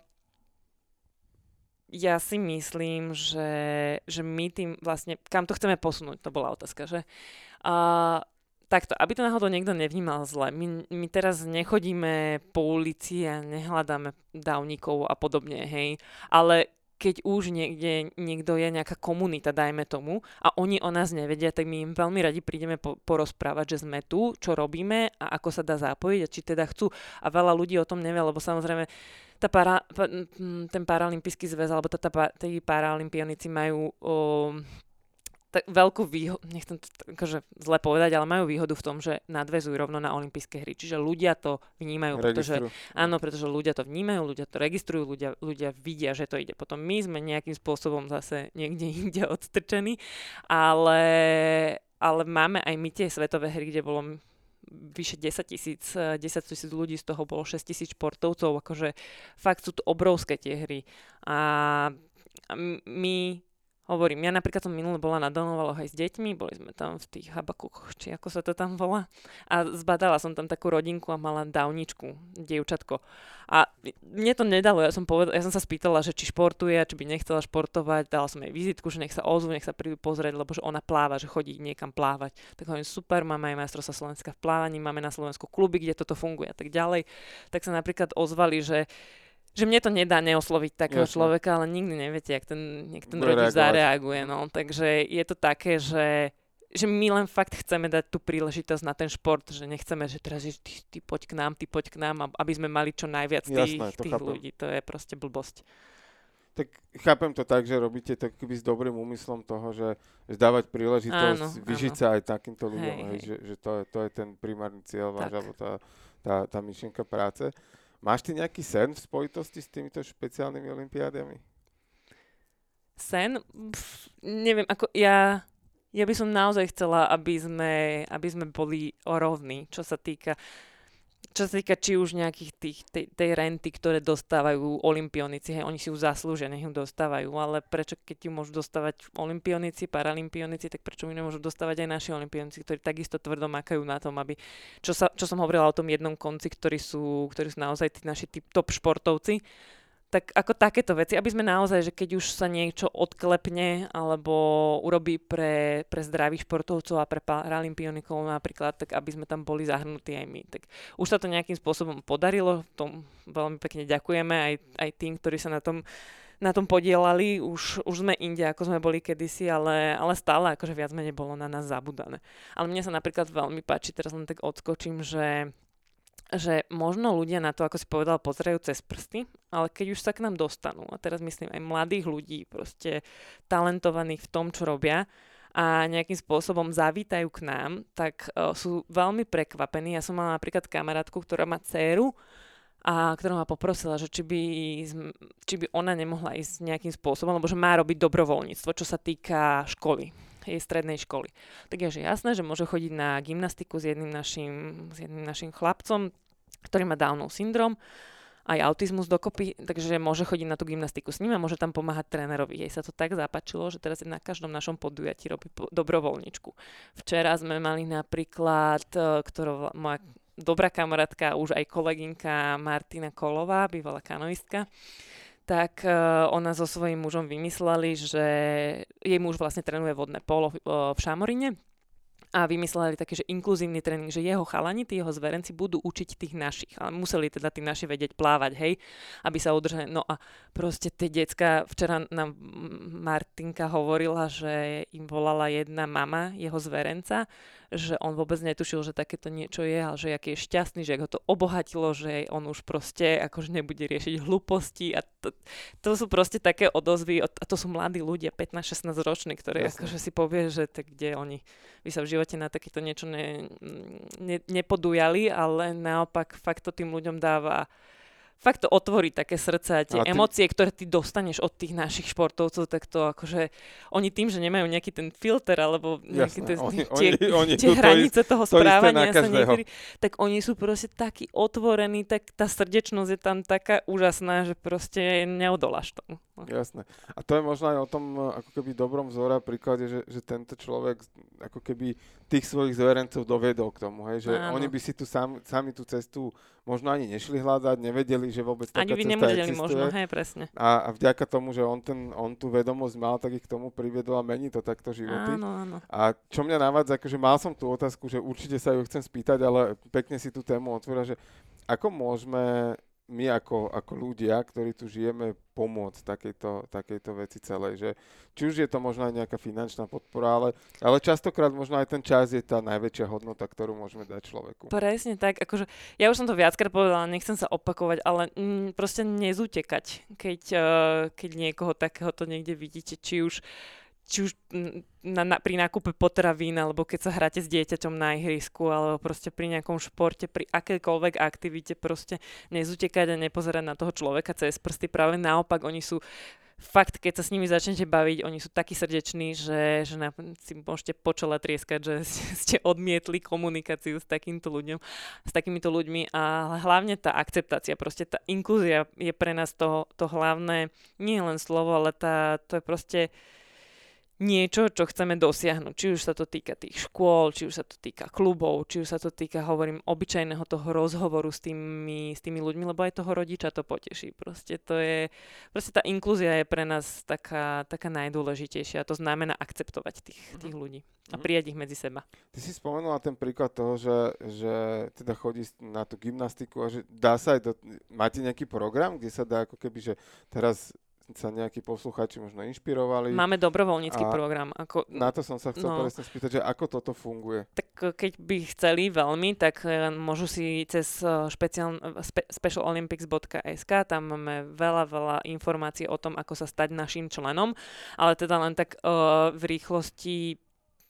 ja si myslím, že, že my tým vlastne, kam to chceme posunúť, to bola otázka, že? A takto, aby to náhodou niekto nevnímal zle. My, my teraz nechodíme po ulici a nehľadáme dávnikov a podobne, hej. Ale keď už niekde niekto je nejaká komunita, dajme tomu, a oni o nás nevedia, tak my im veľmi radi prídeme po, porozprávať, že sme tu, čo robíme a ako sa dá zapojiť a či teda chcú. A veľa ľudí o tom nevie, lebo samozrejme tá para, ten paralympijský zväz alebo tí paralympionici majú o, tak veľkú výhodu, nechcem to akože zle povedať, ale majú výhodu v tom, že nadvezujú rovno na olympijské hry. Čiže ľudia to vnímajú, pretože, áno, pretože ľudia to vnímajú, ľudia to registrujú, ľudia, ľudia vidia, že to ide. Potom my sme nejakým spôsobom zase niekde inde odstrčení, ale, ale máme aj my tie svetové hry, kde bolo vyše 10 tisíc, 10 tisíc ľudí, z toho bolo 6 tisíc športovcov, akože fakt sú to obrovské tie hry. A my Hovorím, ja napríklad som minule bola na Donovaloch aj s deťmi, boli sme tam v tých habakukoch, či ako sa to tam volá. A zbadala som tam takú rodinku a mala dávničku, dievčatko. A mne to nedalo, ja som, povedal, ja som sa spýtala, že či športuje, či by nechcela športovať, dala som jej vizitku, že nech sa ozvu, nech sa prídu pozrieť, lebo že ona pláva, že chodí niekam plávať. Tak hovorím, super, máme aj majstrovstva Slovenska v plávaní, máme na Slovensku kluby, kde toto funguje a tak ďalej. Tak sa napríklad ozvali, že že mne to nedá neosloviť takého Jasne. človeka, ale nikdy neviete, jak ten, jak ten rodič zareaguje. No. Takže je to také, že že my len fakt chceme dať tú príležitosť na ten šport, že nechceme, že teraz že ty, ty poď k nám, ty poď k nám, aby sme mali čo najviac tých, Jasné, tých ľudí. To je proste blbosť. Tak chápem to tak, že robíte to keby s dobrým úmyslom toho, že, že dávať príležitosť, áno, vyžiť áno. sa aj takýmto ľuďom, hej, hej. Že, že to, je, to je ten primárny cieľ váš, alebo tá, tá, tá myšlienka práce. Máš ty nejaký sen v spojitosti s týmito špeciálnymi olimpiádami? Sen? Pff, neviem, ako ja, ja by som naozaj chcela, aby sme, aby sme boli rovní, čo sa týka čo sa týka či už nejakých tých, tej, tej renty, ktoré dostávajú olimpionici, hej, oni si ju zaslúžia, nech ju dostávajú, ale prečo keď ju môžu dostávať olimpionici, paralympionici, tak prečo ju nemôžu dostávať aj naši olimpionici, ktorí takisto tvrdo makajú na tom, aby, čo, sa, čo som hovorila o tom jednom konci, ktorí sú, ktorí sú naozaj tí naši top športovci, tak ako takéto veci, aby sme naozaj, že keď už sa niečo odklepne alebo urobí pre, pre zdravých športovcov a pre paralympionikov napríklad, tak aby sme tam boli zahrnutí aj my. Tak už sa to nejakým spôsobom podarilo, tom veľmi pekne ďakujeme aj, aj tým, ktorí sa na tom na tom podielali, už, už sme inde, ako sme boli kedysi, ale, ale stále akože viac menej bolo na nás zabudané. Ale mne sa napríklad veľmi páči, teraz len tak odskočím, že že možno ľudia na to, ako si povedal, pozerajú cez prsty, ale keď už sa k nám dostanú, a teraz myslím aj mladých ľudí, proste talentovaných v tom, čo robia, a nejakým spôsobom zavítajú k nám, tak uh, sú veľmi prekvapení. Ja som mala napríklad kamarátku, ktorá má dceru, a ktorá ma poprosila, že či by, či by ona nemohla ísť nejakým spôsobom, lebo že má robiť dobrovoľníctvo, čo sa týka školy jej strednej školy. Tak je, jasné, že môže chodiť na gymnastiku s jedným našim, s jedným našim chlapcom, ktorý má Downov syndrom, aj autizmus dokopy, takže môže chodiť na tú gymnastiku s ním a môže tam pomáhať trénerovi. Jej sa to tak zapačilo, že teraz na každom našom podujatí robí dobrovoľničku. Včera sme mali napríklad, e, ktorá moja dobrá kamarátka, už aj kolegynka Martina Kolová, bývalá kanoistka, tak uh, ona so svojím mužom vymysleli, že jej muž vlastne trénuje vodné polo v, v Šamorine a vymysleli taký, že inkluzívny tréning, že jeho chalani, tí jeho zverenci budú učiť tých našich. Ale museli teda tí naši vedieť plávať, hej, aby sa udržali. No a proste tie decka, včera nám Martinka hovorila, že im volala jedna mama jeho zverenca, že on vôbec netušil, že takéto niečo je, ale že aký je šťastný, že ho to obohatilo, že on už proste akože nebude riešiť hlúposti a to, to sú proste také odozvy a to sú mladí ľudia, 15-16 roční, ktorí Jasne. akože si povie, že tak kde oni by sa v živote na takéto niečo ne, ne, nepodujali, ale naopak fakt to tým ľuďom dáva fakt to otvorí také srdce a tie a ty... emócie, ktoré ty dostaneš od tých našich športovcov, tak to akože oni tým, že nemajú nejaký ten filter alebo nejaké tie, oni, tie, oni, oni tie hranice to, toho to správania sa niekedy, tak oni sú proste takí otvorení, tak tá srdečnosť je tam taká úžasná, že proste neodoláš tomu. Jasné. A to je možno aj o tom ako keby dobrom vzore a príklade, že, že tento človek ako keby tých svojich zverencov dovedol k tomu, hej, že Áno. oni by si tu sami, sami tú cestu možno ani nešli hľadať, nevedeli, že vôbec taká Ani by cesta existuje. možno, hej, presne. A, a vďaka tomu, že on, ten, on tú vedomosť mal, tak ich k tomu priviedol a mení to takto životy. Áno, áno. A čo mňa navádza, akože mal som tú otázku, že určite sa ju chcem spýtať, ale pekne si tú tému otvorila, že ako môžeme my ako, ako ľudia, ktorí tu žijeme, pomôcť takejto, takejto veci celej. Že, či už je to možno aj nejaká finančná podpora, ale, ale častokrát možno aj ten čas je tá najväčšia hodnota, ktorú môžeme dať človeku. Presne tak. Akože, ja už som to viackrát povedala, nechcem sa opakovať, ale mm, proste nezutekať, keď, uh, keď niekoho takéhoto niekde vidíte, či už či už na, na, pri nákupe potravín, alebo keď sa hráte s dieťaťom na ihrisku, alebo proste pri nejakom športe, pri akékoľvek aktivite, proste nezutekať a nepozerať na toho človeka cez prsty. Práve naopak, oni sú fakt, keď sa s nimi začnete baviť, oni sú takí srdeční, že, že na, si môžete počela trieskať, že ste odmietli komunikáciu s takýmto ľuďom, s takýmito ľuďmi a hlavne tá akceptácia, proste tá inklúzia je pre nás to, to hlavné, nie len slovo, ale tá, to je proste niečo, čo chceme dosiahnuť. Či už sa to týka tých škôl, či už sa to týka klubov, či už sa to týka, hovorím, obyčajného toho rozhovoru s tými, s tými ľuďmi, lebo aj toho rodiča to poteší. Proste to je, proste tá inklúzia je pre nás taká, taká najdôležitejšia. To znamená akceptovať tých, mhm. tých ľudí a mhm. prijať ich medzi seba. Ty si spomenula ten príklad toho, že, že teda chodí na tú gymnastiku a že dá sa aj do... Máte nejaký program, kde sa dá ako keby, že teraz sa nejakí posluchači možno inšpirovali. Máme dobrovoľnícky program. Ako, na to som sa chcel no, presne spýtať, že ako toto funguje. Tak eh, keď by chceli veľmi, tak eh, môžu si cez eh, špeciál, spe, specialolympics.sk, tam máme veľa, veľa informácií o tom, ako sa stať našim členom, ale teda len tak uh, v rýchlosti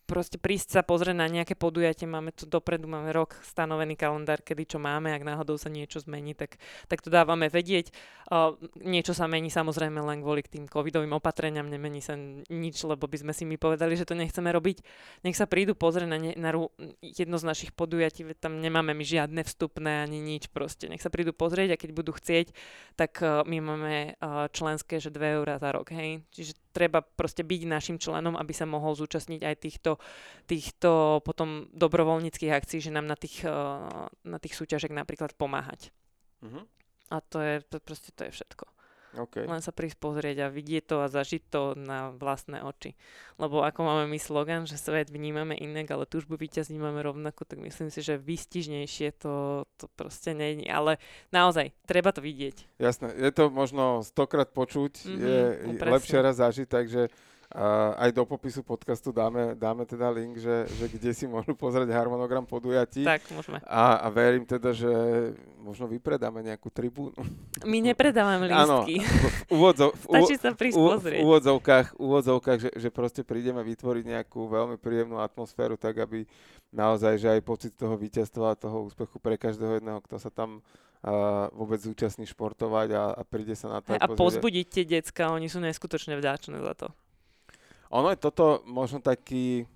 proste prísť sa pozrieť na nejaké podujatie, máme to dopredu, máme rok stanovený kalendár, kedy čo máme, ak náhodou sa niečo zmení, tak, tak to dávame vedieť. Uh, niečo sa mení samozrejme len kvôli tým covidovým opatreniam, nemení sa nič, lebo by sme si my povedali, že to nechceme robiť. Nech sa prídu pozrieť na, ne, na jedno z našich podujatí, tam nemáme my žiadne vstupné ani nič proste. Nech sa prídu pozrieť a keď budú chcieť, tak uh, my máme uh, členské, že 2 eurá za rok, hej. Čiže treba proste byť našim členom, aby sa mohol zúčastniť aj týchto týchto, potom dobrovoľníckých akcií, že nám na tých, eh, na tých súťažek napríklad pomáhať. Uh-huh. A to je, to proste to je všetko. Okay. Len sa prísť pozrieť a vidieť to a zažiť to na vlastné oči. Lebo ako máme my slogan, že svet vnímame inak, ale túžbu víťaz vnímame rovnako, tak myslím si, že vystižnejšie to, to proste je. Ale naozaj, treba to vidieť. Jasné, je to možno stokrát počuť, mm-hmm, je no, lepšie raz zažiť, takže aj do popisu podcastu dáme, dáme teda link, že, že kde si môžu pozrieť harmonogram podujatí. Tak, môžeme. A, a verím teda, že možno vypredáme nejakú tribúnu. My nepredávame lístky. Áno, v, úvodzo, v, Stačí sa prísť u, v úvodzovkách, úvodzovkách že, že proste prídeme vytvoriť nejakú veľmi príjemnú atmosféru, tak aby naozaj, že aj pocit toho víťazstva a toho úspechu pre každého jedného, kto sa tam uh, vôbec zúčastní športovať a, a príde sa na to. A pozbudiť tie decka, oni sú neskutočne vďačné za to. Ono je toto možno taký,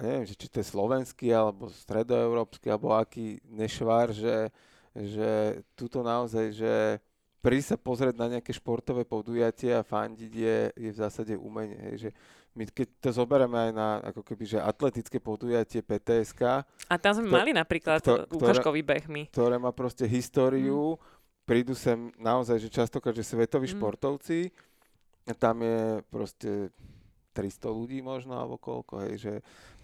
neviem, či to je slovenský, alebo stredoeurópsky, alebo aký nešvár, že, že tuto naozaj, že pri sa pozrieť na nejaké športové podujatie a fandiť je, je v zásade umenie. Hej, že my keď to zoberieme aj na ako keby, že atletické podujatie PTSK. A tam sme to, mali napríklad to, ukážkový beh my. Ktoré má proste históriu, mm. prídu sem naozaj, že častokrát, že svetoví mm. športovci, tam je proste 300 ľudí možno, alebo koľko, hej, že,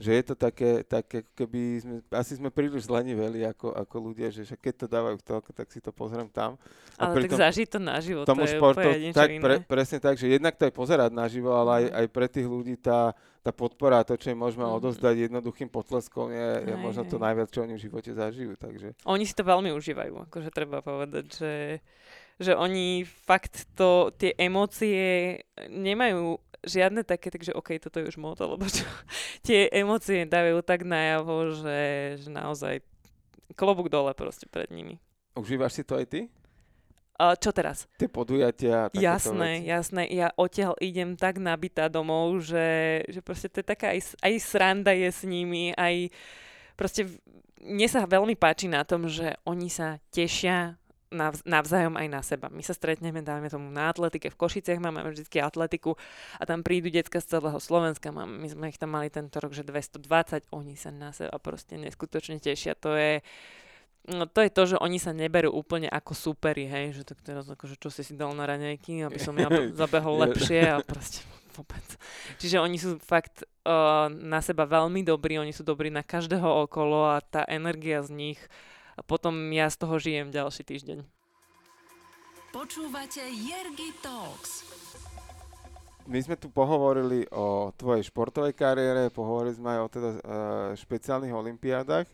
že je to také, také keby sme, asi sme príliš zleniveli ako, ako ľudia, že keď to dávajú v telke, tak si to pozriem tam. A ale tak zažiť to naživo, tomu to je športu, tak iné. pre, presne tak, že jednak to je pozerať naživo, ale aj, mhm. aj pre tých ľudí tá, tá podpora, to, čo im môžeme mm. odozdať jednoduchým potleskom, je, je aj, možno to najviac, čo oni v živote zažijú. Takže. Oni si to veľmi užívajú, akože treba povedať, že že oni fakt to, tie emócie nemajú žiadne také, takže OK, toto je už moto, lebo čo, tie emócie dávajú tak najavo, že, že naozaj klobúk dole proste pred nimi. Užívaš si to aj ty? A čo teraz? Tie podujatia. Jasné, veci. jasné. Ja odtiaľ idem tak nabitá domov, že, že proste to je taká aj, aj sranda je s nimi, aj proste mne sa veľmi páči na tom, že oni sa tešia navzájom aj na seba. My sa stretneme, dáme tomu na atletike, v Košiciach máme vždy atletiku a tam prídu decka z celého Slovenska. My sme ich tam mali tento rok, že 220, oni sa na seba proste neskutočne tešia. To je, No to je to, že oni sa neberú úplne ako superi, hej, že tak teraz akože čo si si dal na raňajky, aby som ja zabehol lepšie a proste vôbec. Čiže oni sú fakt uh, na seba veľmi dobrí, oni sú dobrí na každého okolo a tá energia z nich a potom ja z toho žijem ďalší týždeň. Počúvate Jergy Talks. My sme tu pohovorili o tvojej športovej kariére, pohovorili sme aj o teda uh, špeciálnych olimpiádach.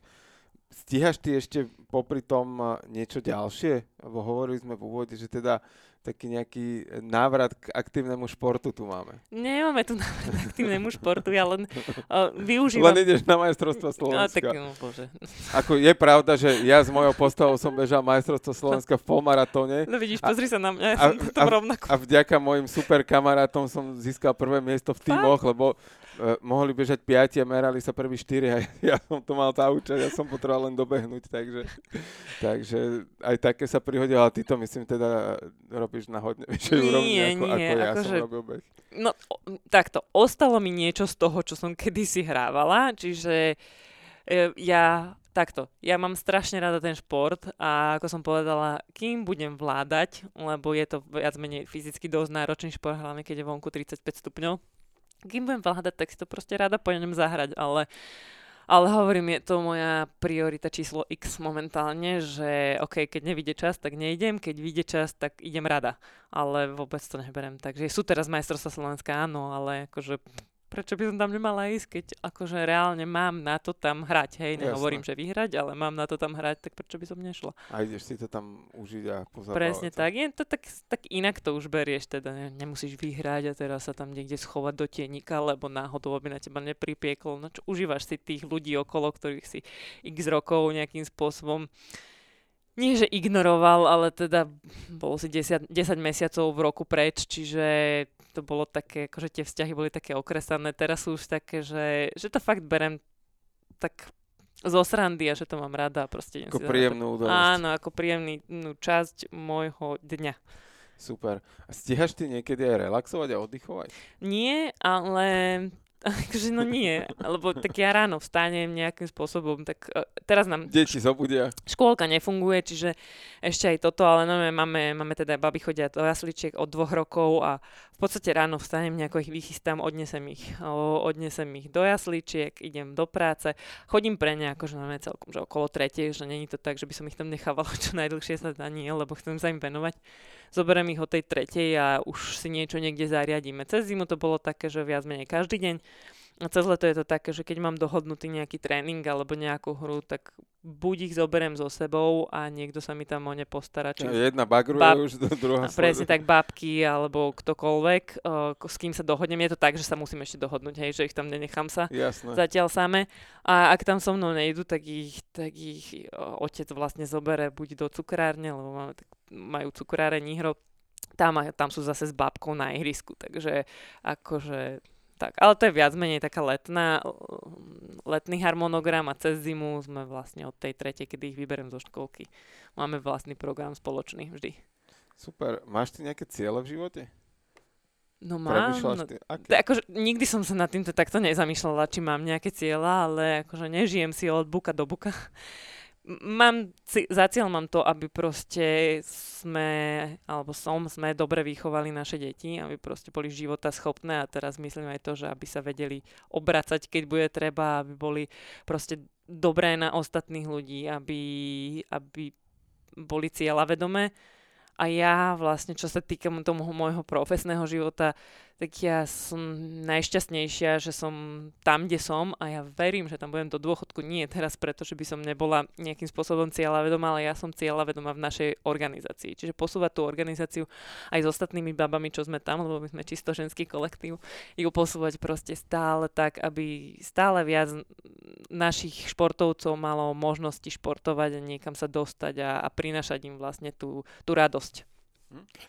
Stíhaš ty ešte popri tom uh, niečo ďalšie? Lebo hovorili sme v úvode, že teda taký nejaký návrat k aktívnemu športu tu máme. Nemáme tu návrat k aktívnemu športu, ja len uh, využívam... Len ideš na majstrovstvo Slovenska. A, tak, no, bože. Ako je pravda, že ja s mojou postavou som bežal majstrovstvo Slovenska v polmaratóne. No vidíš, pozri sa na mňa, ja a, som tam rovnako. A vďaka mojim super kamarátom som získal prvé miesto v tímoch, lebo uh, mohli bežať piati a merali sa prvý štyri a ja, ja som to mal zaučať, ja som potreboval len dobehnúť, takže, takže aj také sa prihodilo, ale ty to myslím teda robíš na hodne vyššej úrovni, ako, nie, ako ja ako som že- robil beh. No, takto, ostalo mi niečo z toho, čo som kedysi hrávala, čiže e, ja, takto, ja mám strašne rada ten šport a ako som povedala, kým budem vládať, lebo je to viac menej fyzicky dosť náročný šport, hlavne keď je vonku 35 stupňov, kým budem vládať, tak si to proste rada pôjdem zahrať, ale ale hovorím, je to moja priorita číslo X momentálne, že OK, keď nevidie čas, tak nejdem, keď vyjde čas, tak idem rada. Ale vôbec to neberem. Takže sú teraz majstrovstvá Slovenska, áno, ale akože prečo by som tam nemala ísť, keď akože reálne mám na to tam hrať. Hej, nehovorím, že vyhrať, ale mám na to tam hrať, tak prečo by som nešla? A ideš si to tam užiť a pozabávať Presne sa. tak. Je to tak, tak inak to už berieš, teda ne, nemusíš vyhrať a teraz sa tam niekde schovať do tienika, lebo náhodou aby na teba nepripieklo. No čo, užívaš si tých ľudí okolo, ktorých si x rokov nejakým spôsobom nie že ignoroval, ale teda bol si 10, 10 mesiacov v roku preč, čiže to bolo také, akože tie vzťahy boli také okresané. Teraz sú už také, že, že to fakt berem tak zo srandy a že to mám rada proste Ako príjemnú udalosť. Áno, ako príjemný no, časť môjho dňa. Super. A stíhaš ty niekedy aj relaxovať a oddychovať? Nie, ale akože no nie, lebo tak ja ráno vstanem nejakým spôsobom, tak uh, teraz nám Deti zobudia. škôlka nefunguje, čiže ešte aj toto, ale no, máme, máme teda baby chodia do jasličiek od dvoch rokov a v podstate ráno vstanem, nejako ich vychystám, odnesem ich, odnesem ich do jasličiek, idem do práce, chodím pre ne akože máme celkom, že okolo tretej, že není to tak, že by som ich tam nechávala čo najdlhšie sa dá, nie, lebo chcem sa im venovať. Zoberiem ich o tej tretej a už si niečo niekde zariadíme. Cez zimu to bolo také, že viac menej každý deň. A cez leto je to také, že keď mám dohodnutý nejaký tréning alebo nejakú hru, tak buď ich zoberiem so sebou a niekto sa mi tam o ne postará. Či Jedna bagruje Bab- už, druhá presne tak babky alebo ktokoľvek, uh, s kým sa dohodnem. Je to tak, že sa musím ešte dohodnúť, hej, že ich tam nenechám sa Jasné. zatiaľ same. A ak tam so mnou nejdu, tak ich, tak ich uh, otec vlastne zobere buď do cukrárne, lebo máme, tak, majú cukráre Nihro, tam, tam sú zase s babkou na ihrisku, takže akože tak, ale to je viac menej taká letná, letný harmonogram a cez zimu sme vlastne od tej tretej, kedy ich vyberiem zo školky. Máme vlastný program spoločný vždy. Super. Máš ty nejaké ciele v živote? No mám, no, ty? Aké? akože, nikdy som sa nad týmto takto nezamýšľala, či mám nejaké cieľa, ale akože nežijem si od buka do buka. Mám, za cieľ mám to, aby proste sme, alebo som, sme dobre vychovali naše deti, aby proste boli života schopné a teraz myslím aj to, že aby sa vedeli obracať, keď bude treba, aby boli proste dobré na ostatných ľudí, aby, aby boli cieľavedomé. A ja vlastne, čo sa týka tomu môjho profesného života, tak ja som najšťastnejšia, že som tam, kde som a ja verím, že tam budem do dôchodku. Nie teraz preto, že by som nebola nejakým spôsobom cieľavedomá, ale ja som cieľavedomá v našej organizácii. Čiže posúvať tú organizáciu aj s ostatnými babami, čo sme tam, lebo my sme čisto ženský kolektív, ju posúvať proste stále tak, aby stále viac našich športovcov malo možnosti športovať a niekam sa dostať a, a prinašať im vlastne tú, tú radosť.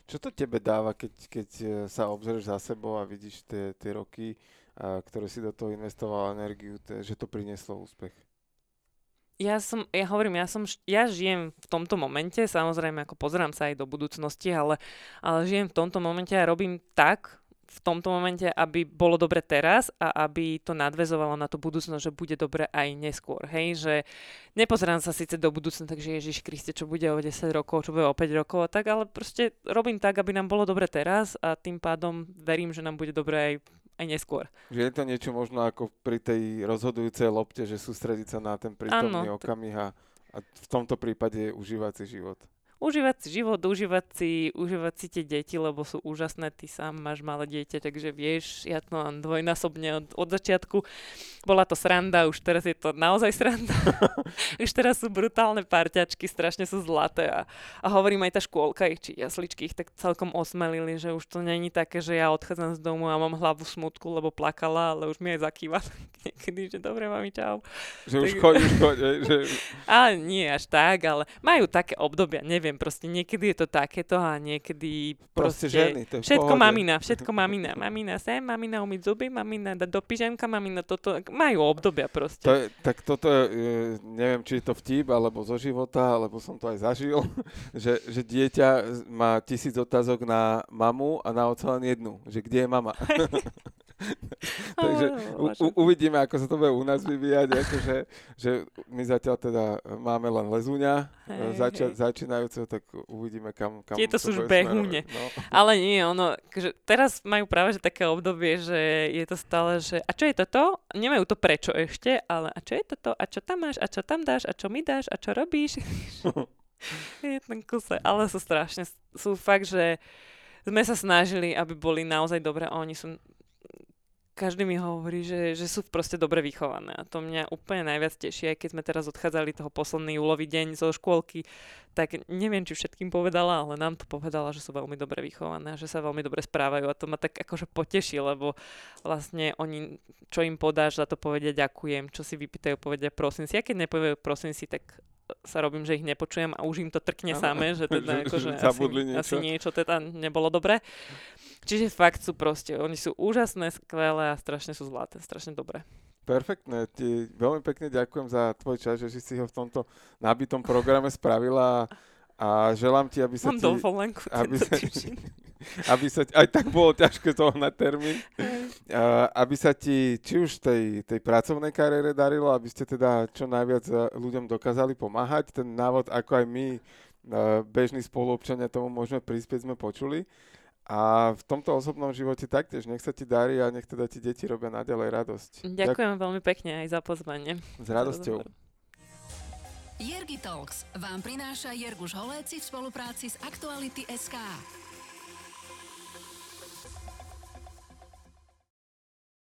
Čo to tebe dáva, keď, keď e, sa obzrieš za sebou a vidíš tie, tie roky, a, ktoré si do toho investoval energiu, te, že to prinieslo úspech? Ja som, ja hovorím, ja som, ja žijem v tomto momente, samozrejme ako pozerám sa aj do budúcnosti, ale, ale žijem v tomto momente a robím tak, v tomto momente, aby bolo dobre teraz a aby to nadvezovalo na tú budúcnosť, že bude dobre aj neskôr. Hej, že nepozerám sa síce do budúcna, takže Ježiš Kriste, čo bude o 10 rokov, čo bude o 5 rokov a tak, ale proste robím tak, aby nám bolo dobre teraz a tým pádom verím, že nám bude dobre aj, aj neskôr. Že je to niečo možno ako pri tej rozhodujúcej lopte, že sústrediť sa na ten prítomný Áno, t- okamih a, a v tomto prípade užívať si život. Užívať si život, užívať si, užívať si tie deti, lebo sú úžasné, ty sám máš malé dieťa, takže vieš, ja to mám dvojnásobne od, od začiatku. Bola to sranda, už teraz je to naozaj sranda. už teraz sú brutálne parťačky, strašne sú zlaté a, a hovorím aj tá škôlka ich, či jasličky ich tak celkom osmelili, že už to není také, že ja odchádzam z domu a mám hlavu smutku, lebo plakala, ale už mi aj zakýva niekedy, že dobre, mami, čau. Že už chodí, už chodí, že... Ale nie až tak, ale majú také obdobia, neviem, proste niekedy je to takéto a niekedy Proste proste, ženy, to je všetko pohode. mamina, všetko mamina, mamina sem, mamina umyť zuby, mamina dať do pyžamka, mamina toto, majú obdobia proste. To je, tak toto je, e, neviem, či je to vtip, alebo zo života, alebo som to aj zažil, že, že dieťa má tisíc otázok na mamu a na oca len jednu, že kde je mama. Takže u, u, uvidíme, ako sa to bude u nás vyvíjať, akože, že my zatiaľ teda máme len lezúňa Hej, zača, začínajúceho, tak uvidíme, kam, kam Tieto to sú už behúne. No. Ale nie, ono, že teraz majú práve že také obdobie, že je to stále, že a čo je toto? Nemajú to prečo ešte, ale a čo je toto? A čo tam máš? A čo tam dáš? A čo mi dáš? A čo robíš? je ten kuse. Ale sú strašne, sú fakt, že sme sa snažili, aby boli naozaj dobré. a Oni sú každý mi hovorí, že, že sú proste dobre vychované a to mňa úplne najviac teší, aj keď sme teraz odchádzali toho posledný júlový deň zo škôlky, tak neviem, či všetkým povedala, ale nám to povedala, že sú veľmi dobre vychované a že sa veľmi dobre správajú a to ma tak akože poteší, lebo vlastne oni, čo im podáš, za to povedia ďakujem, čo si vypýtajú, povedia prosím si. Ja keď nepovedajú prosím si, tak sa robím, že ich nepočujem a už im to trkne samé, že teda Že- akože že zabudli asi, asi niečo. niečo teda nebolo dobré. Čiže fakt sú proste, oni sú úžasné, skvelé a strašne sú zlaté, strašne dobré. Perfektné, ti veľmi pekne ďakujem za tvoj čas, že si ho v tomto nabitom programe spravila a želám ti, aby sa Mám ti... dovolenku aby sa-. Aby sa, aj tak bolo ťažké toho na termín, aby sa ti či už tej, tej pracovnej kariére darilo, aby ste teda čo najviac a, ľuďom dokázali pomáhať. Ten návod, ako aj my, a, bežní spoluobčania, tomu môžeme prispieť, sme počuli. A v tomto osobnom živote taktiež, nech sa ti darí a nech teda ti deti robia naďalej radosť. Ďakujem veľmi pekne aj za pozvanie. S radosťou. Jergi Talks vám prináša Jerguš Holéci v spolupráci s Aktuality SK.